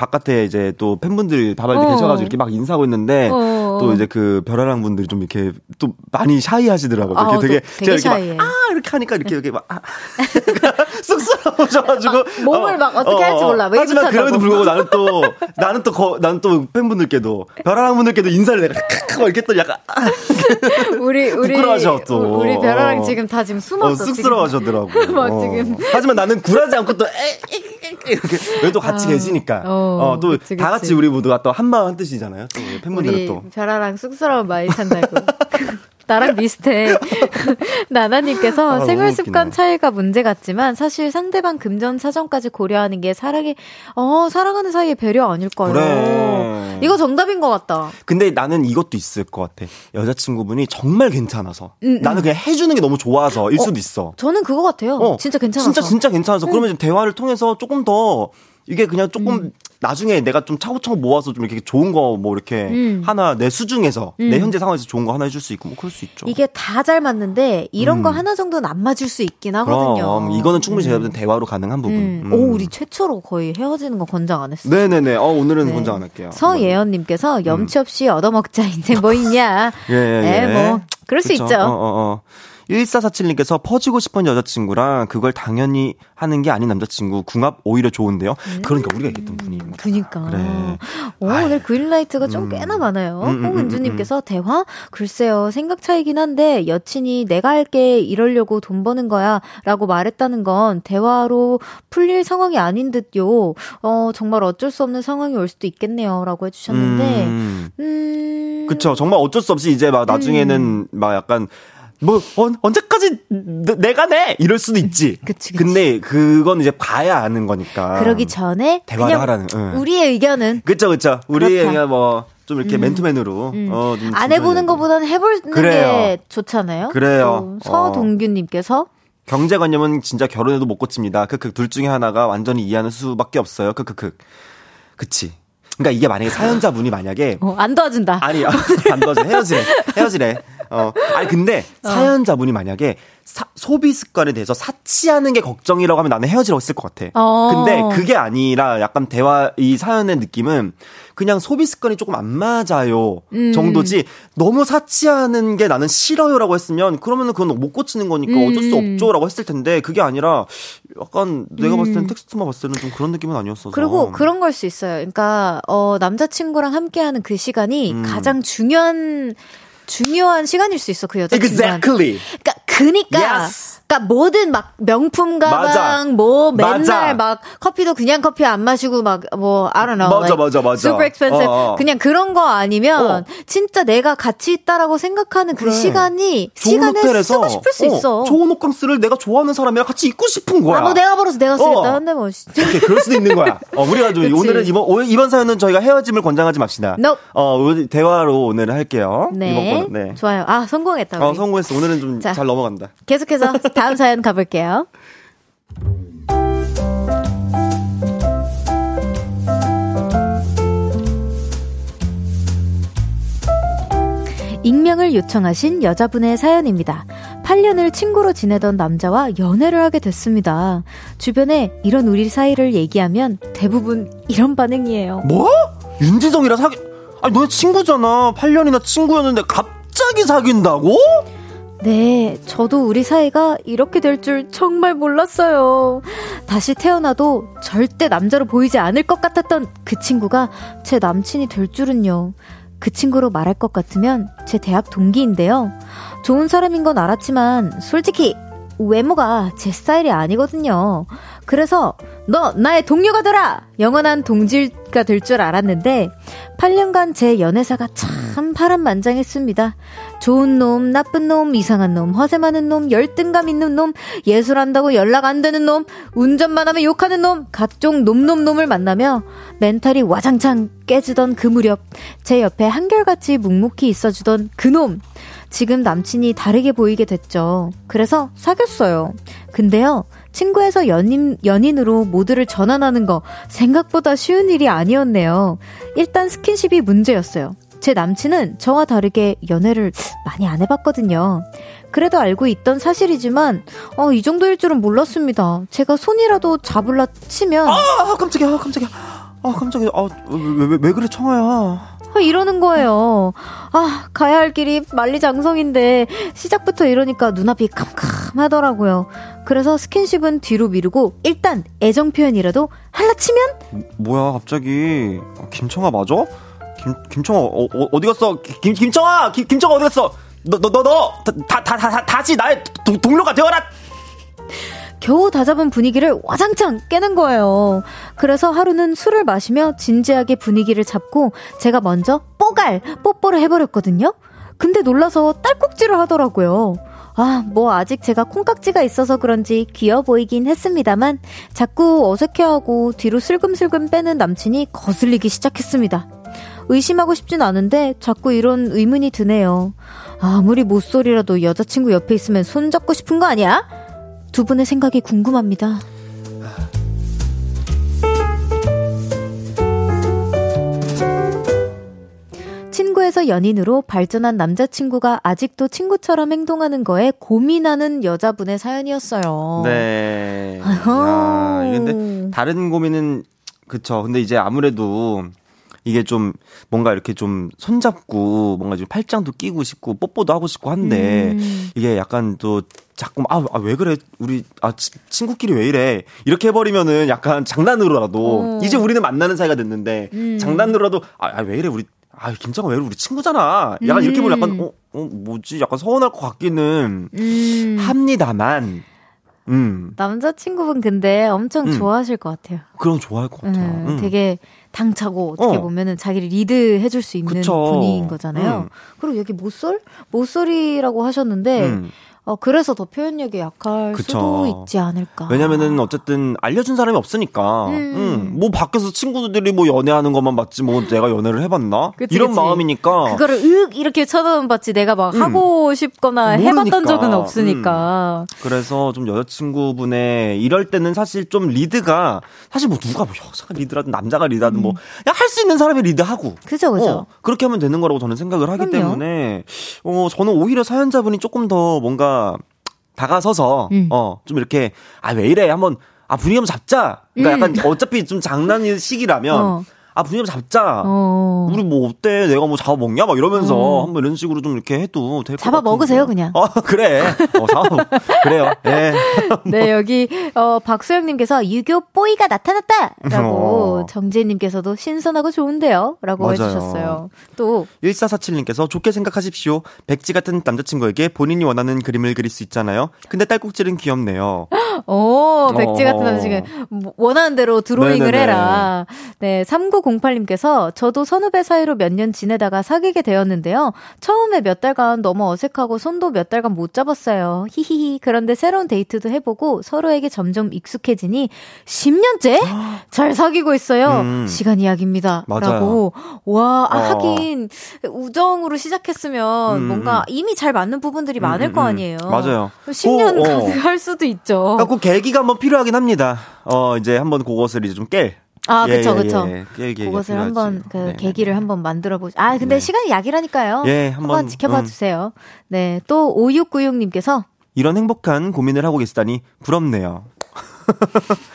바깥에 이제 또 팬분들 다발이 어. 계셔가지고 이렇게 막 인사하고 있는데 어. 또 이제 그 별아랑 분들이 좀 이렇게 또 많이 샤이하시더라고요. 어, 되게,
되게 제가 이렇게
막, 아 이렇게 하니까 이렇게 이렇게 막 아, 쑥스러워져가지고 아,
몸을 어, 막 어떻게 어, 할지 몰라.
하지만 그럼에도 불구하고 나는 또 나는 또 거, 나는 또 팬분들께도 별아랑 분들께도 인사를 내가 이렇게 또 약간 아,
우리 우리
부끄러워하셔 또
우리 별아랑 지금 다 지금 숨었어. 어,
쑥스러워하셔더라고. 막 지금. 하지만 나는 굴하지 않고 또 에, 이렇게 왜 또 같이 아, 계시니까 어, 어 또 다 같이 우리 모두가 또 한마음 한 뜻이잖아요. 또 팬분들은 또
별아랑 쑥스러운 많이 산다고. 나랑 비슷해. 나나님께서 아, 생활 습관 차이가 문제 같지만 사실 상대방 금전 사정까지 고려하는 게 사랑이 어 사랑하는 사이의 배려 아닐까요? 그래. 이거 정답인 것 같다.
근데 나는 이것도 있을 것 같아. 여자친구분이 정말 괜찮아서 음, 음. 나는 그냥 해주는 게 너무 좋아서일 어, 수도 있어.
저는 그거 같아요. 어, 진짜 괜찮아서.
진짜 진짜 괜찮아서 음. 그러면 대화를 통해서 조금 더 이게 그냥 조금 음. 나중에 내가 좀 차곡차곡 모아서 좀 이렇게 좋은 거 뭐 이렇게 음. 하나 내 수중에서 음. 내 현재 상황에서 좋은 거 하나 해줄 수 있고 뭐 그럴 수 있죠.
이게 다 잘 맞는데 이런 음. 거 하나 정도는 안 맞을 수 있긴 하거든요.
그럼 이거는 충분히 제가 볼땐 음. 대화로 가능한 부분. 음.
음. 오 우리 최초로 거의 헤어지는 거 권장 안 했어요.
네네네. 어 오늘은 네. 권장 안 할게요.
서예언님께서 염치 없이 얻어먹자 인생 뭐 있냐. 예, 예. 예. 뭐 그럴 그쵸? 수 있죠. 어, 어, 어.
1447님께서 퍼지고 싶은 여자친구랑 그걸 당연히 하는 게 아닌 남자친구 궁합 오히려 좋은데요. 음. 그러니까 우리가 얘기했던 분이.
그니까. 그래. 오, 오늘 그린라이트가 좀 음. 꽤나 많아요. 음, 음, 음 홍은주님께서 음, 대화? 글쎄요. 생각 차이긴 한데 여친이 내가 할게 이러려고 돈 버는 거야 라고 말했다는 건 대화로 풀릴 상황이 아닌 듯요. 어, 정말 어쩔 수 없는 상황이 올 수도 있겠네요. 라고 해주셨는데. 음.
그쵸. 정말 어쩔 수 없이 이제 막 나중에는 막 약간 뭐 어, 언제까지 내가 내 이럴 수도 있지.
그치, 그치.
근데 그건 이제 봐야 아는 거니까.
그러기 전에
대화를 하라는. 응.
우리의 의견은
그쵸 그쵸. 우리의 의견 뭐좀 이렇게 음. 맨투맨으로 음. 어,
안 해보는 것보다는 해보는 그래요. 게 좋잖아요.
그래요.
서동규님께서
경제관념은 진짜 결혼해도 못 고칩니다. 크크 둘 중에 하나가 완전히 이해하는 수밖에 없어요. 크크크. 그치. 그러니까 이게 만약에 사연자분이 만약에
어, 안 도와준다.
아니 안 도와줘 헤어지래 헤어지래. 어 아니 근데 어. 사연자분이 만약에 사, 소비 습관에 대해서 사치하는 게 걱정이라고 하면 나는 헤어지라고 했을 것 같아. 어. 근데 그게 아니라 약간 대화 이 사연의 느낌은 그냥 소비 습관이 조금 안 맞아요 음. 정도지 너무 사치하는 게 나는 싫어요라고 했으면 그러면은 그건 못 고치는 거니까 음. 어쩔 수 없죠라고 했을 텐데 그게 아니라 약간 내가 봤을 땐 음. 텍스트만 봤을 때는 좀 그런 느낌은 아니었어서
그리고 그런 걸 수 있어요. 그러니까 어 남자친구랑 함께하는 그 시간이 음. 가장 중요한 중요한 시간일 수 있어 그 여자친구.
Exactly.
그러니까 그니까. Yes. 그러니까 뭐든 막 명품 가방 맞아. 뭐 맨날 맞아. 막 커피도 그냥 커피 안 마시고 막뭐 I don't know.
맞아 like 맞아 맞아.
super expensive. 어, 어. 그냥 그런 거 아니면 어. 진짜 내가 가치 있다라고 생각하는 그 그래. 시간이 시간에 호텔에서, 쓰고 싶을 수 어, 있어.
좋은 옷감스를 내가 좋아하는 사람이랑 같이 입고 싶은 거야.
아, 뭐 내가 벌어서 내가 쓰겠다. 근데 뭐
오케이 그럴 수도 있는 거야. 어, 우리가 좀 오늘은 이번 오늘 이번 사연은 저희가 헤어짐을 권장하지 맙시다.
Nope.
어 대화로 오늘 할게요.
네. 이번 거는. 네. 좋아요. 아 성공했다. 우리.
어 성공했어. 오늘은 좀 잘 넘어 간다.
계속해서 다음 사연 가볼게요. 익명을 요청하신 여자분의 사연입니다. 8년을 친구로 지내던 남자와 연애를 하게 됐습니다. 주변에 이런 우리 사이를 얘기하면 대부분 이런 반응이에요.
뭐? 윤지성이랑 사귀, 아니, 너네 친구잖아. 8년이나 친구였는데 갑자기 사귄다고?
네, 저도 우리 사이가 이렇게 될 줄 정말 몰랐어요. 다시 태어나도 절대 남자로 보이지 않을 것 같았던 그 친구가 제 남친이 될 줄은요. 그 친구로 말할 것 같으면 제 대학 동기인데요. 좋은 사람인 건 알았지만 솔직히 외모가 제 스타일이 아니거든요. 그래서 너 나의 동료가 되라! 영원한 동질가 될 줄 알았는데 8년간 제 연애사가 참 파란만장했습니다. 좋은 놈, 나쁜 놈, 이상한 놈, 허세 많은 놈, 열등감 있는 놈, 예술한다고 연락 안 되는 놈, 운전만 하면 욕하는 놈, 각종 놈놈놈을 만나며 멘탈이 와장창 깨지던 그 무렵 제 옆에 한결같이 묵묵히 있어주던 그 놈. 지금 남친이 다르게 보이게 됐죠. 그래서 사귀었어요. 근데요, 친구에서 연인, 연인으로 모두를 전환하는 거 생각보다 쉬운 일이 아니었네요. 일단 스킨십이 문제였어요. 제 남친은 저와 다르게 연애를 많이 안 해봤거든요. 그래도 알고 있던 사실이지만, 어, 이 정도일 줄은 몰랐습니다. 제가 손이라도 잡을라 치면.
아, 깜짝이야, 깜짝이야. 아, 깜짝이야. 아, 왜, 왜, 왜 그래, 청아야.
아, 이러는 거예요. 아, 가야 할 길이 만리장성인데, 시작부터 이러니까 눈앞이 캄캄하더라고요. 그래서 스킨십은 뒤로 미루고, 일단 애정 표현이라도 할라치면?
뭐야, 갑자기. 김청아 맞아? 김, 김청아, 어, 어, 디 갔어? 김, 김청아! 김, 김청아 어디 갔어? 너, 너, 너, 너! 다, 다, 다, 다 다 시 나의 도, 동료가 되어라!
겨우 다잡은 분위기를 와장창 깨는 거예요. 그래서 하루는 술을 마시며 진지하게 분위기를 잡고 제가 먼저 뽀갈, 뽀뽀를 해버렸거든요? 근데 놀라서 딸꾹질을 하더라고요. 아, 뭐 아직 제가 콩깍지가 있어서 그런지 귀여워 보이긴 했습니다만 자꾸 어색해하고 뒤로 슬금슬금 빼는 남친이 거슬리기 시작했습니다. 의심하고 싶진 않은데 자꾸 이런 의문이 드네요. 아무리 모쏠이라도 여자친구 옆에 있으면 손잡고 싶은 거 아니야? 두 분의 생각이 궁금합니다. 친구에서 연인으로 발전한 남자친구가 아직도 친구처럼 행동하는 거에 고민하는 여자분의 사연이었어요.
네. 야, 근데 다른 고민은 그쵸. 근데 이제 아무래도 이게 좀 뭔가 이렇게 좀 손잡고 뭔가 좀 팔짱도 끼고 싶고 뽀뽀도 하고 싶고 한데 음. 이게 약간 또 자꾸 아왜 아, 그래 우리 아 치, 친구끼리 왜 이래 이렇게 해버리면은 약간 장난으로라도 어. 이제 우리는 만나는 사이가 됐는데 음. 장난으로라도 아왜 아, 이래 우리 아 김정아 왜 이래 우리 친구잖아 약간 음. 이렇게 보면 약간 어, 어 뭐지 약간 서운할 것 같기는 음. 합니다만
음. 남자친구분 근데 엄청 음. 좋아하실 것 같아요.
그럼 좋아할 것 같아요. 음,
음. 되게 당차고 어떻게 어. 보면은 자기를 리드해 줄 수 있는 그쵸. 분인 거잖아요. 음. 그리고 여기 모쏠? 모쏠이라고 하셨는데 음. 어, 그래서 더 표현력이 약할 그쵸. 수도 있지 않을까.
왜냐면은 어쨌든 알려준 사람이 없으니까. 음. 음. 뭐 밖에서 친구들이 뭐 연애하는 것만 봤지 뭐 내가 연애를 해봤나? 그치, 이런 그치. 마음이니까.
그거를 윽 이렇게 쳐다만 봤지 내가 막 음. 하고 싶거나 모르니까. 해봤던 적은 없으니까.
음. 그래서 좀 여자친구분의 이럴 때는 사실 좀 리드가 사실 뭐 누가 뭐 여자가 리드라든 남자가 리드하든 뭐야할수 있는 사람이 리드하고.
그죠 그죠.
어, 그렇게 하면 되는 거라고 저는 생각을 하기 그럼요. 때문에 어 저는 오히려 사연자분이 조금 더 뭔가 다가서서 음. 어좀 이렇게 아 왜 이래 한번 아 분위기 한번 잡자. 그러니까 음. 약간 어차피 좀 장난의 시기라면 어. 아 분위기 잡자. 어. 우리 뭐 어때? 내가 뭐 잡아 먹냐? 막 이러면서 어. 한번 이런 식으로 좀 이렇게 해도 될것 같아요. 잡아
먹으세요 그냥.
어 그래. 어 잡아 그래요. 네.
네 여기 어 박소영님께서 유교 뽀이가 나타났다라고 어. 정재님께서도 신선하고 좋은데요라고 맞아요. 해주셨어요. 또
1447님께서 좋게 생각하십시오. 백지 같은 남자친구에게 본인이 원하는 그림을 그릴 수 있잖아요. 근데 딸꾹질은 귀엽네요.
오 백지 같은 남자친구 원하는 대로 드로잉을 네네네. 해라. 네 39. 3908님께서 저도 선후배 사이로 몇 년 지내다가 사귀게 되었는데요. 처음에 몇 달간 너무 어색하고 손도 몇 달간 못 잡았어요. 히히히. 그런데 새로운 데이트도 해보고 서로에게 점점 익숙해지니 10년째 잘 사귀고 있어요. 음. 시간 이야기입니다. 맞아요. 라고. 와, 아, 어. 하긴 우정으로 시작했으면 음. 뭔가 이미 잘 맞는 부분들이 음, 많을 음, 거 음. 아니에요.
맞아요.
10년 오, 가능할 수도 있죠.
그 계기가 한번 필요하긴 합니다. 어, 이제 한번 그것을 이제 좀 깰.
아, 예, 그쵸, 그쵸. 예, 예. 그것을 한번, 그, 네. 계기를 한번 만들어 보죠. 아, 근데 네. 시간이 약이라니까요. 예, 한번, 한번 지켜봐 음. 주세요. 네, 또 5696님께서
이런 행복한 고민을 하고 계시다니 부럽네요.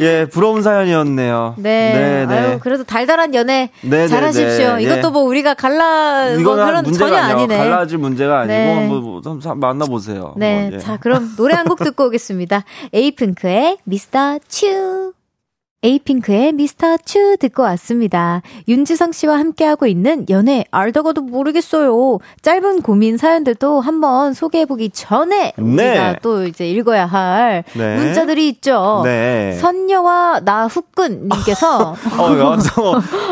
예, 부러운 사연이었네요.
네. 네, 네. 아유, 그래도 달달한 연애 네, 네 잘하십시오. 네, 이것도 뭐 우리가 갈라 뭐 그런 전혀 아니요. 아니네.
갈라질 문제가 아니고 네. 한번 뭐, 만나 보세요.
네. 예. 자, 그럼 노래 한 곡 듣고 오겠습니다. 에이핑크의 미스터 츄. 에이핑크의 미스터 츄 듣고 왔습니다. 윤지성 씨와 함께하고 있는 연애 알다가도 모르겠어요. 짧은 고민 사연들도 한번 소개해보기 전에 네. 우리가 또 이제 읽어야 할 네. 문자들이 있죠. 네. 선녀와 나 후끈님께서
어,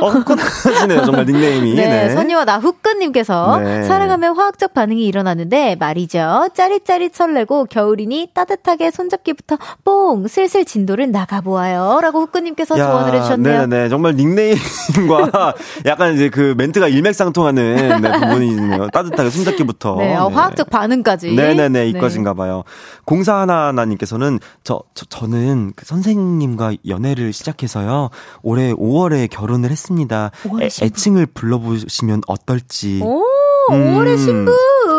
어, 후끈하시네요. 정말 닉네임이.
네, 네. 선녀와 나 후끈님께서 네. 사랑하면 화학적 반응이 일어나는데 말이죠. 짜릿짜릿 설레고 겨울이니 따뜻하게 손잡기부터 뽕 슬슬 진도를 나가보아요. 라고 후끈 님께서 조언을 해주셨네요.
네네 정말 닉네임과 약간 이제 그 멘트가 일맥상통하는 네, 부분이네요. 따뜻하게 손잡기부터.
네, 어, 네. 화학적 반응까지.
네네네 이것인가 봐요. 공사 하나하나님께서는 저, 저 저는 그 선생님과 연애를 시작해서요. 올해 5월에 결혼을 했습니다. 애, 애칭을 불러보시면 어떨지. 오.
음, 5월의 신부!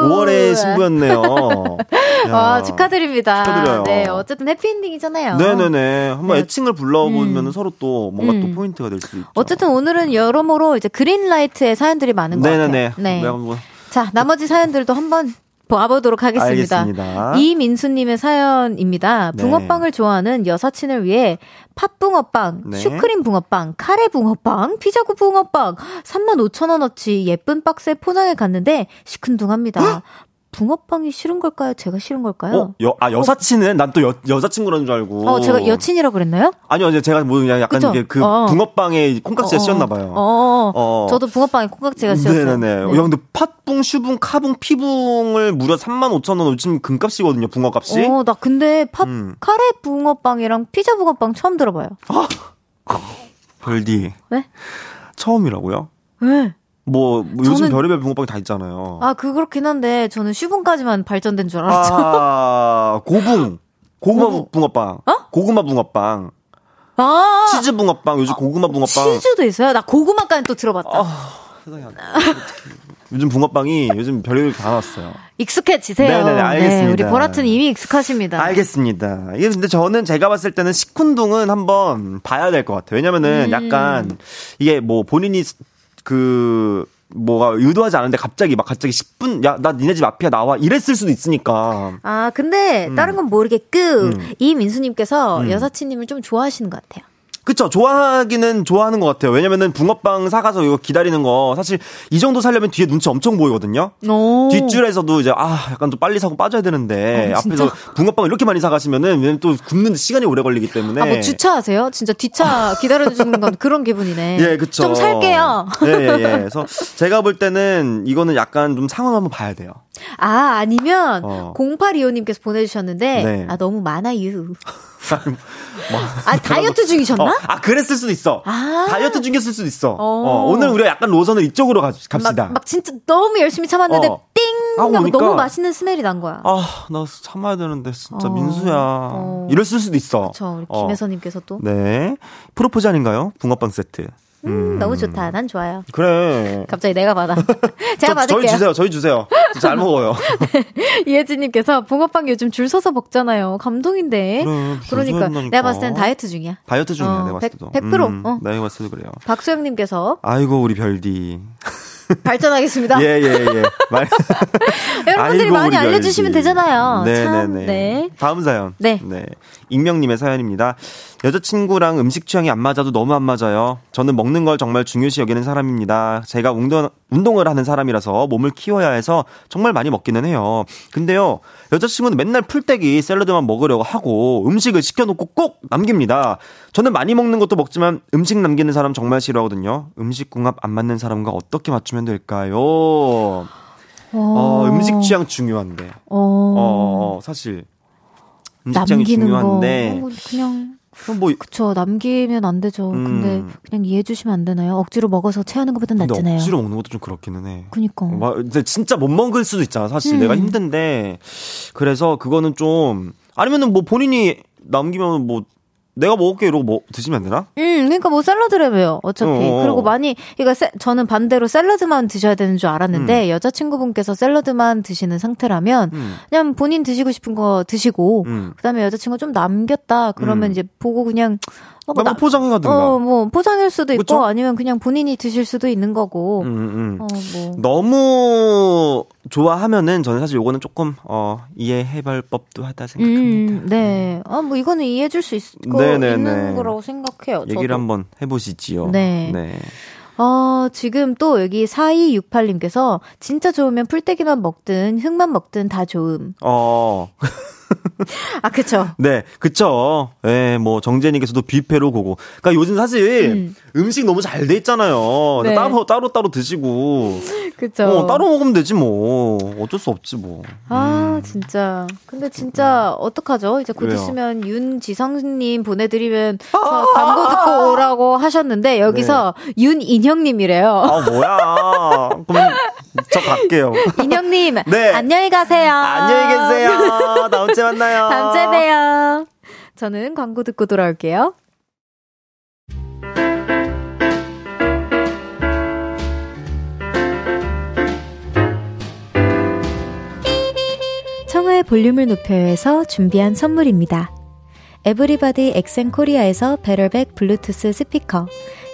5월의 신부였네요.
와, 축하드립니다.
축하드려요.
네, 어쨌든 해피엔딩이잖아요.
네네네. 한번
네.
애칭을 불러보면
음.
서로 또 뭔가
음.
또 포인트가 될 수 있죠.
어쨌든 오늘은 여러모로 이제 그린라이트의 사연들이 많은 것
네네네.
같아요. 네.
내가 뭐
자, 나머지 사연들도 한번 봐보도록 하겠습니다.
알겠습니다.
이민수님의 사연입니다.
네.
붕어빵을 좋아하는 여사친을 위해 팥붕어빵,
네.
슈크림 붕어빵, 카레 붕어빵, 피자구 붕어빵 35,000원어치 예쁜 박스에 포장해 갔는데 시큰둥합니다. 붕어빵이 싫은 걸까요? 제가 싫은 걸까요?
어, 여, 아, 여사친은 난 또 여자친구라는 줄 알고.
어, 제가 여친이라고 그랬나요?
아니요, 이제 제가 뭐 그냥 약간
그쵸?
이게 그
어.
붕어빵에 콩깍지가 씌었나 봐요.
어,
어.
저도 붕어빵에 콩깍지가 씌었어요.
네네네. 야, 근데 팥붕, 슈붕, 카붕, 피붕을 무려 35,000원, 요즘 금값이거든요, 붕어값이.
어, 나 근데 팥,
음.
카레 붕어빵이랑 피자 붕어빵 처음 들어봐요.
별디.
네?
처음이라고요?
왜?
뭐, 뭐 요즘
저는-
별의별 붕어빵이 다 있잖아요.
아, 그 그렇긴 한데 저는 슈붕까지만 발전된 줄 알았죠.
아, 고붕. 고구마
고붕.
붕어빵.
어?
고구마 붕어빵.
아,
치즈 붕어빵. 요즘 고구마 붕어빵.
치즈도 있어요? 나 고구마까지 또 들어봤다.
세상에 돼. 요즘 붕어빵이 요즘 별의별 다 나왔어요.
익숙해지세요.
네네네, 알겠습니다.
네, 우리 보라트는 이미 익숙하십니다.
알겠습니다. 이게 근데 저는 제가 봤을 때는 시큰둥은 한번 봐야 될 것 같아요. 왜냐면은
음.
약간 이게 뭐 본인이 그 뭐가 의도하지 않은데 갑자기 막 갑자기 10분 야 나 니네 집 앞이야 나와 이랬을 수도 있으니까.
아, 근데 다른 건 모르겠고
음.
이민수님께서
음.
여사친님을 좀 좋아하시는 것 같아요.
그쵸 좋아하기는 좋아하는 것 같아요. 왜냐면은 붕어빵 사가서 이거 기다리는 거 사실 이 정도 살려면 뒤에 눈치 엄청 보이거든요.
오.
뒷줄에서도 이제 아 약간 좀 빨리 사고 빠져야 되는데
어?
앞에서 붕어빵 이렇게 많이 사가시면은 왜냐면 또 굽는데 시간이 오래 걸리기 때문에
아, 뭐 주차하세요? 진짜 뒷차 기다려주는 건 그런 기분이네.
예, 그쵸.
좀 살게요.
예, 예, 예. 그래서 제가 볼 때는 이거는 약간 좀 상황 한번 봐야 돼요.
아, 아니면
어.
0825님께서 보내주셨는데
네.
아, 너무 많아요.
뭐,
아, 다이어트 중이셨나?
어, 아, 그랬을 수도 있어.
아.
다이어트 중이었을 수도 있어.
어.
어, 오늘 우리가 약간 로선을 이쪽으로 가, 갑시다.
막, 막 진짜 너무 열심히 참았는데
어.
띵!
하고
하고
보니까
너무 맛있는 스멜이 난 거야.
아, 나 참아야 되는데, 진짜,
어.
민수야.
어.
이랬을 수도 있어. 어.
김혜선님께서 또
네. 프로포즈 아닌가요? 붕어빵 세트.
음, 너무 좋다. 난 좋아요.
그래.
갑자기 내가 받아. 제가
저, 저희
받을게요.
주세요, 저희 주세요. 저잘 먹어요.
이혜진님께서 붕어빵 요즘 줄 서서 먹잖아요. 감동인데.
그래, 줄
그러니까. 내가 봤을 땐 다이어트 중이야.
다이어트 중이야,
어,
내가 봤을
백-
때도.
100%,
음,
어.
내가 봤을 때도 그래요.
박소영님께서
아이고, 우리 별디.
발전하겠습니다.
예, 예, 예. 말-
여러분들이
아이고,
많이 알려주시면
별디.
되잖아요.
네,
참,
네, 네.
네.
다음 사연.
네.
익명님의 사연입니다. 여자친구랑 음식 취향이 안 맞아도 너무 안 맞아요. 저는 먹는 걸 정말 중요시 여기는 사람입니다. 제가 운동, 운동을 하는 사람이라서 몸을 키워야 해서 정말 많이 먹기는 해요. 근데요, 여자친구는 맨날 풀떼기 샐러드만 먹으려고 하고 음식을 시켜놓고 꼭 남깁니다. 저는 많이 먹는 것도 먹지만 음식 남기는 사람 정말 싫어하거든요. 음식 궁합 안 맞는 사람과 어떻게 맞추면 될까요? 어, 음식 취향 중요한데.
어,
어, 사실.
남기는
중요한데.
거. 어, 그냥,
그럼 뭐,
그쵸. 남기면 안 되죠.
음.
근데 그냥 이해해 주시면 안 되나요? 억지로 먹어서 체하는 것보단 낫잖아요.
억지로 먹는 것도 좀 그렇기는 해.
그니까.
막, 근데 진짜 못 먹을 수도 있잖아. 사실
음.
내가 힘든데. 그래서 그거는 좀, 아니면은 뭐 본인이 남기면 뭐, 내가 먹을게 이러고 뭐 드시면 안 되나?
음, 그러니까 뭐 샐러드래매요. 어차피.
어어.
그리고 많이 그러니까 세- 저는 반대로 샐러드만 드셔야 되는 줄 알았는데 여자친구분께서 샐러드만 드시는 상태라면
음.
그냥 본인 드시고 싶은 거 드시고
음.
그다음에 여자친구가 좀 남겼다 그러면
음.
이제 보고 그냥 어, 뭐
나뭐 포장해가든가.
어, 뭐 포장일 수도 있고
그쵸?
아니면 그냥 본인이 드실 수도 있는 거고.
음, 음.
어, 뭐.
너무 좋아하면은 저는 사실 요거는 조금, 어, 이해해볼 법도 하다 생각합니다.
음, 네. 아, 뭐 이거는 이해해 줄 수 있고
네네네.
있는 거라고 생각해요.
얘기를
저도.
한번 해보시지요.
네.
네.
어, 지금 또 여기 4268님께서 진짜 좋으면 풀떼기만 먹든 흙만 먹든 다 좋음.
어,
아, 그쵸.
네, 그쵸. 예, 뭐, 정재님께서도 뷔페로 고고. 그니까 요즘 사실
음.
음. 식 너무 잘 돼 있잖아요.
네.
따로, 따로, 따로 드시고.
그쵸.
어, 따로 먹으면 되지 뭐. 어쩔 수 없지 뭐.
아, 진짜. 근데 진짜, 어떡하죠? 이제 곧
왜요?
있으면 윤지성님 보내드리면, 서 광고 듣고 오라고 하셨는데, 여기서 윤인형님이래요.
아, 뭐야. 그럼 저 갈게요.
인형님,
네.
안녕히 가세요.
안녕히 계세요. 다음 주에 만나요.
다음 주에 봬요. 저는 광고 듣고 돌아올게요. 청하의 볼륨을 높여서 준비한 선물입니다. 에브리바디 엑센 코리아에서 베럴백 블루투스 스피커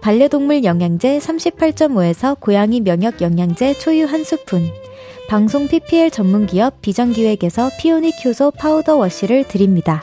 반려동물 영양제 38.5에서 고양이 면역 영양제 초유 한 스푼 방송 PPL 전문 기업 비전기획에서 피오닉 효소 파우더 wash를 드립니다.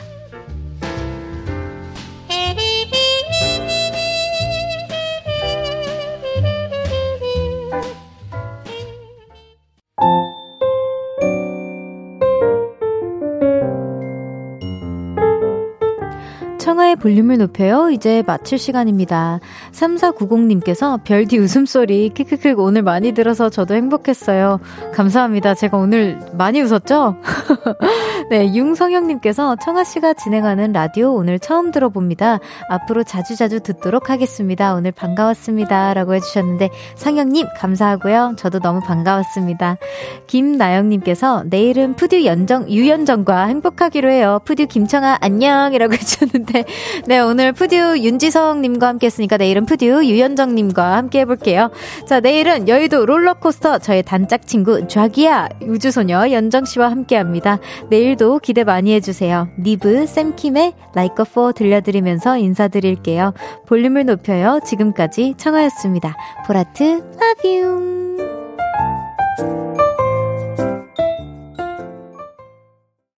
볼륨을 높여요. 이제 마칠 시간입니다. 3490님께서 별디 웃음소리 크크크 오늘 많이 들어서 저도 행복했어요. 감사합니다. 제가 오늘 많이 웃었죠? 네, 융성형님께서 청하씨가 진행하는 라디오 오늘 처음 들어봅니다. 앞으로 자주자주 듣도록 하겠습니다. 오늘 반가웠습니다. 라고 해주셨는데 상영님 감사하고요. 저도 너무 반가웠습니다. 김나영님께서 내일은 푸듀 연정, 유연정과 행복하기로 해요. 푸듀 김청아 안녕! 이라고 해주셨는데 네, 오늘 푸듀 윤지성님과 함께 했으니까 내일은 푸듀 유연정님과 함께 해볼게요. 자, 내일은 여의도 롤러코스터 저의 단짝 친구 좌기야 우주소녀 연정씨와 함께 합니다. 내일도 기대 많이 해주세요. 니브, 샘킴의 Like a Four 들려드리면서 인사드릴게요. 볼륨을 높여요. 지금까지 청하였습니다. 보라트, you.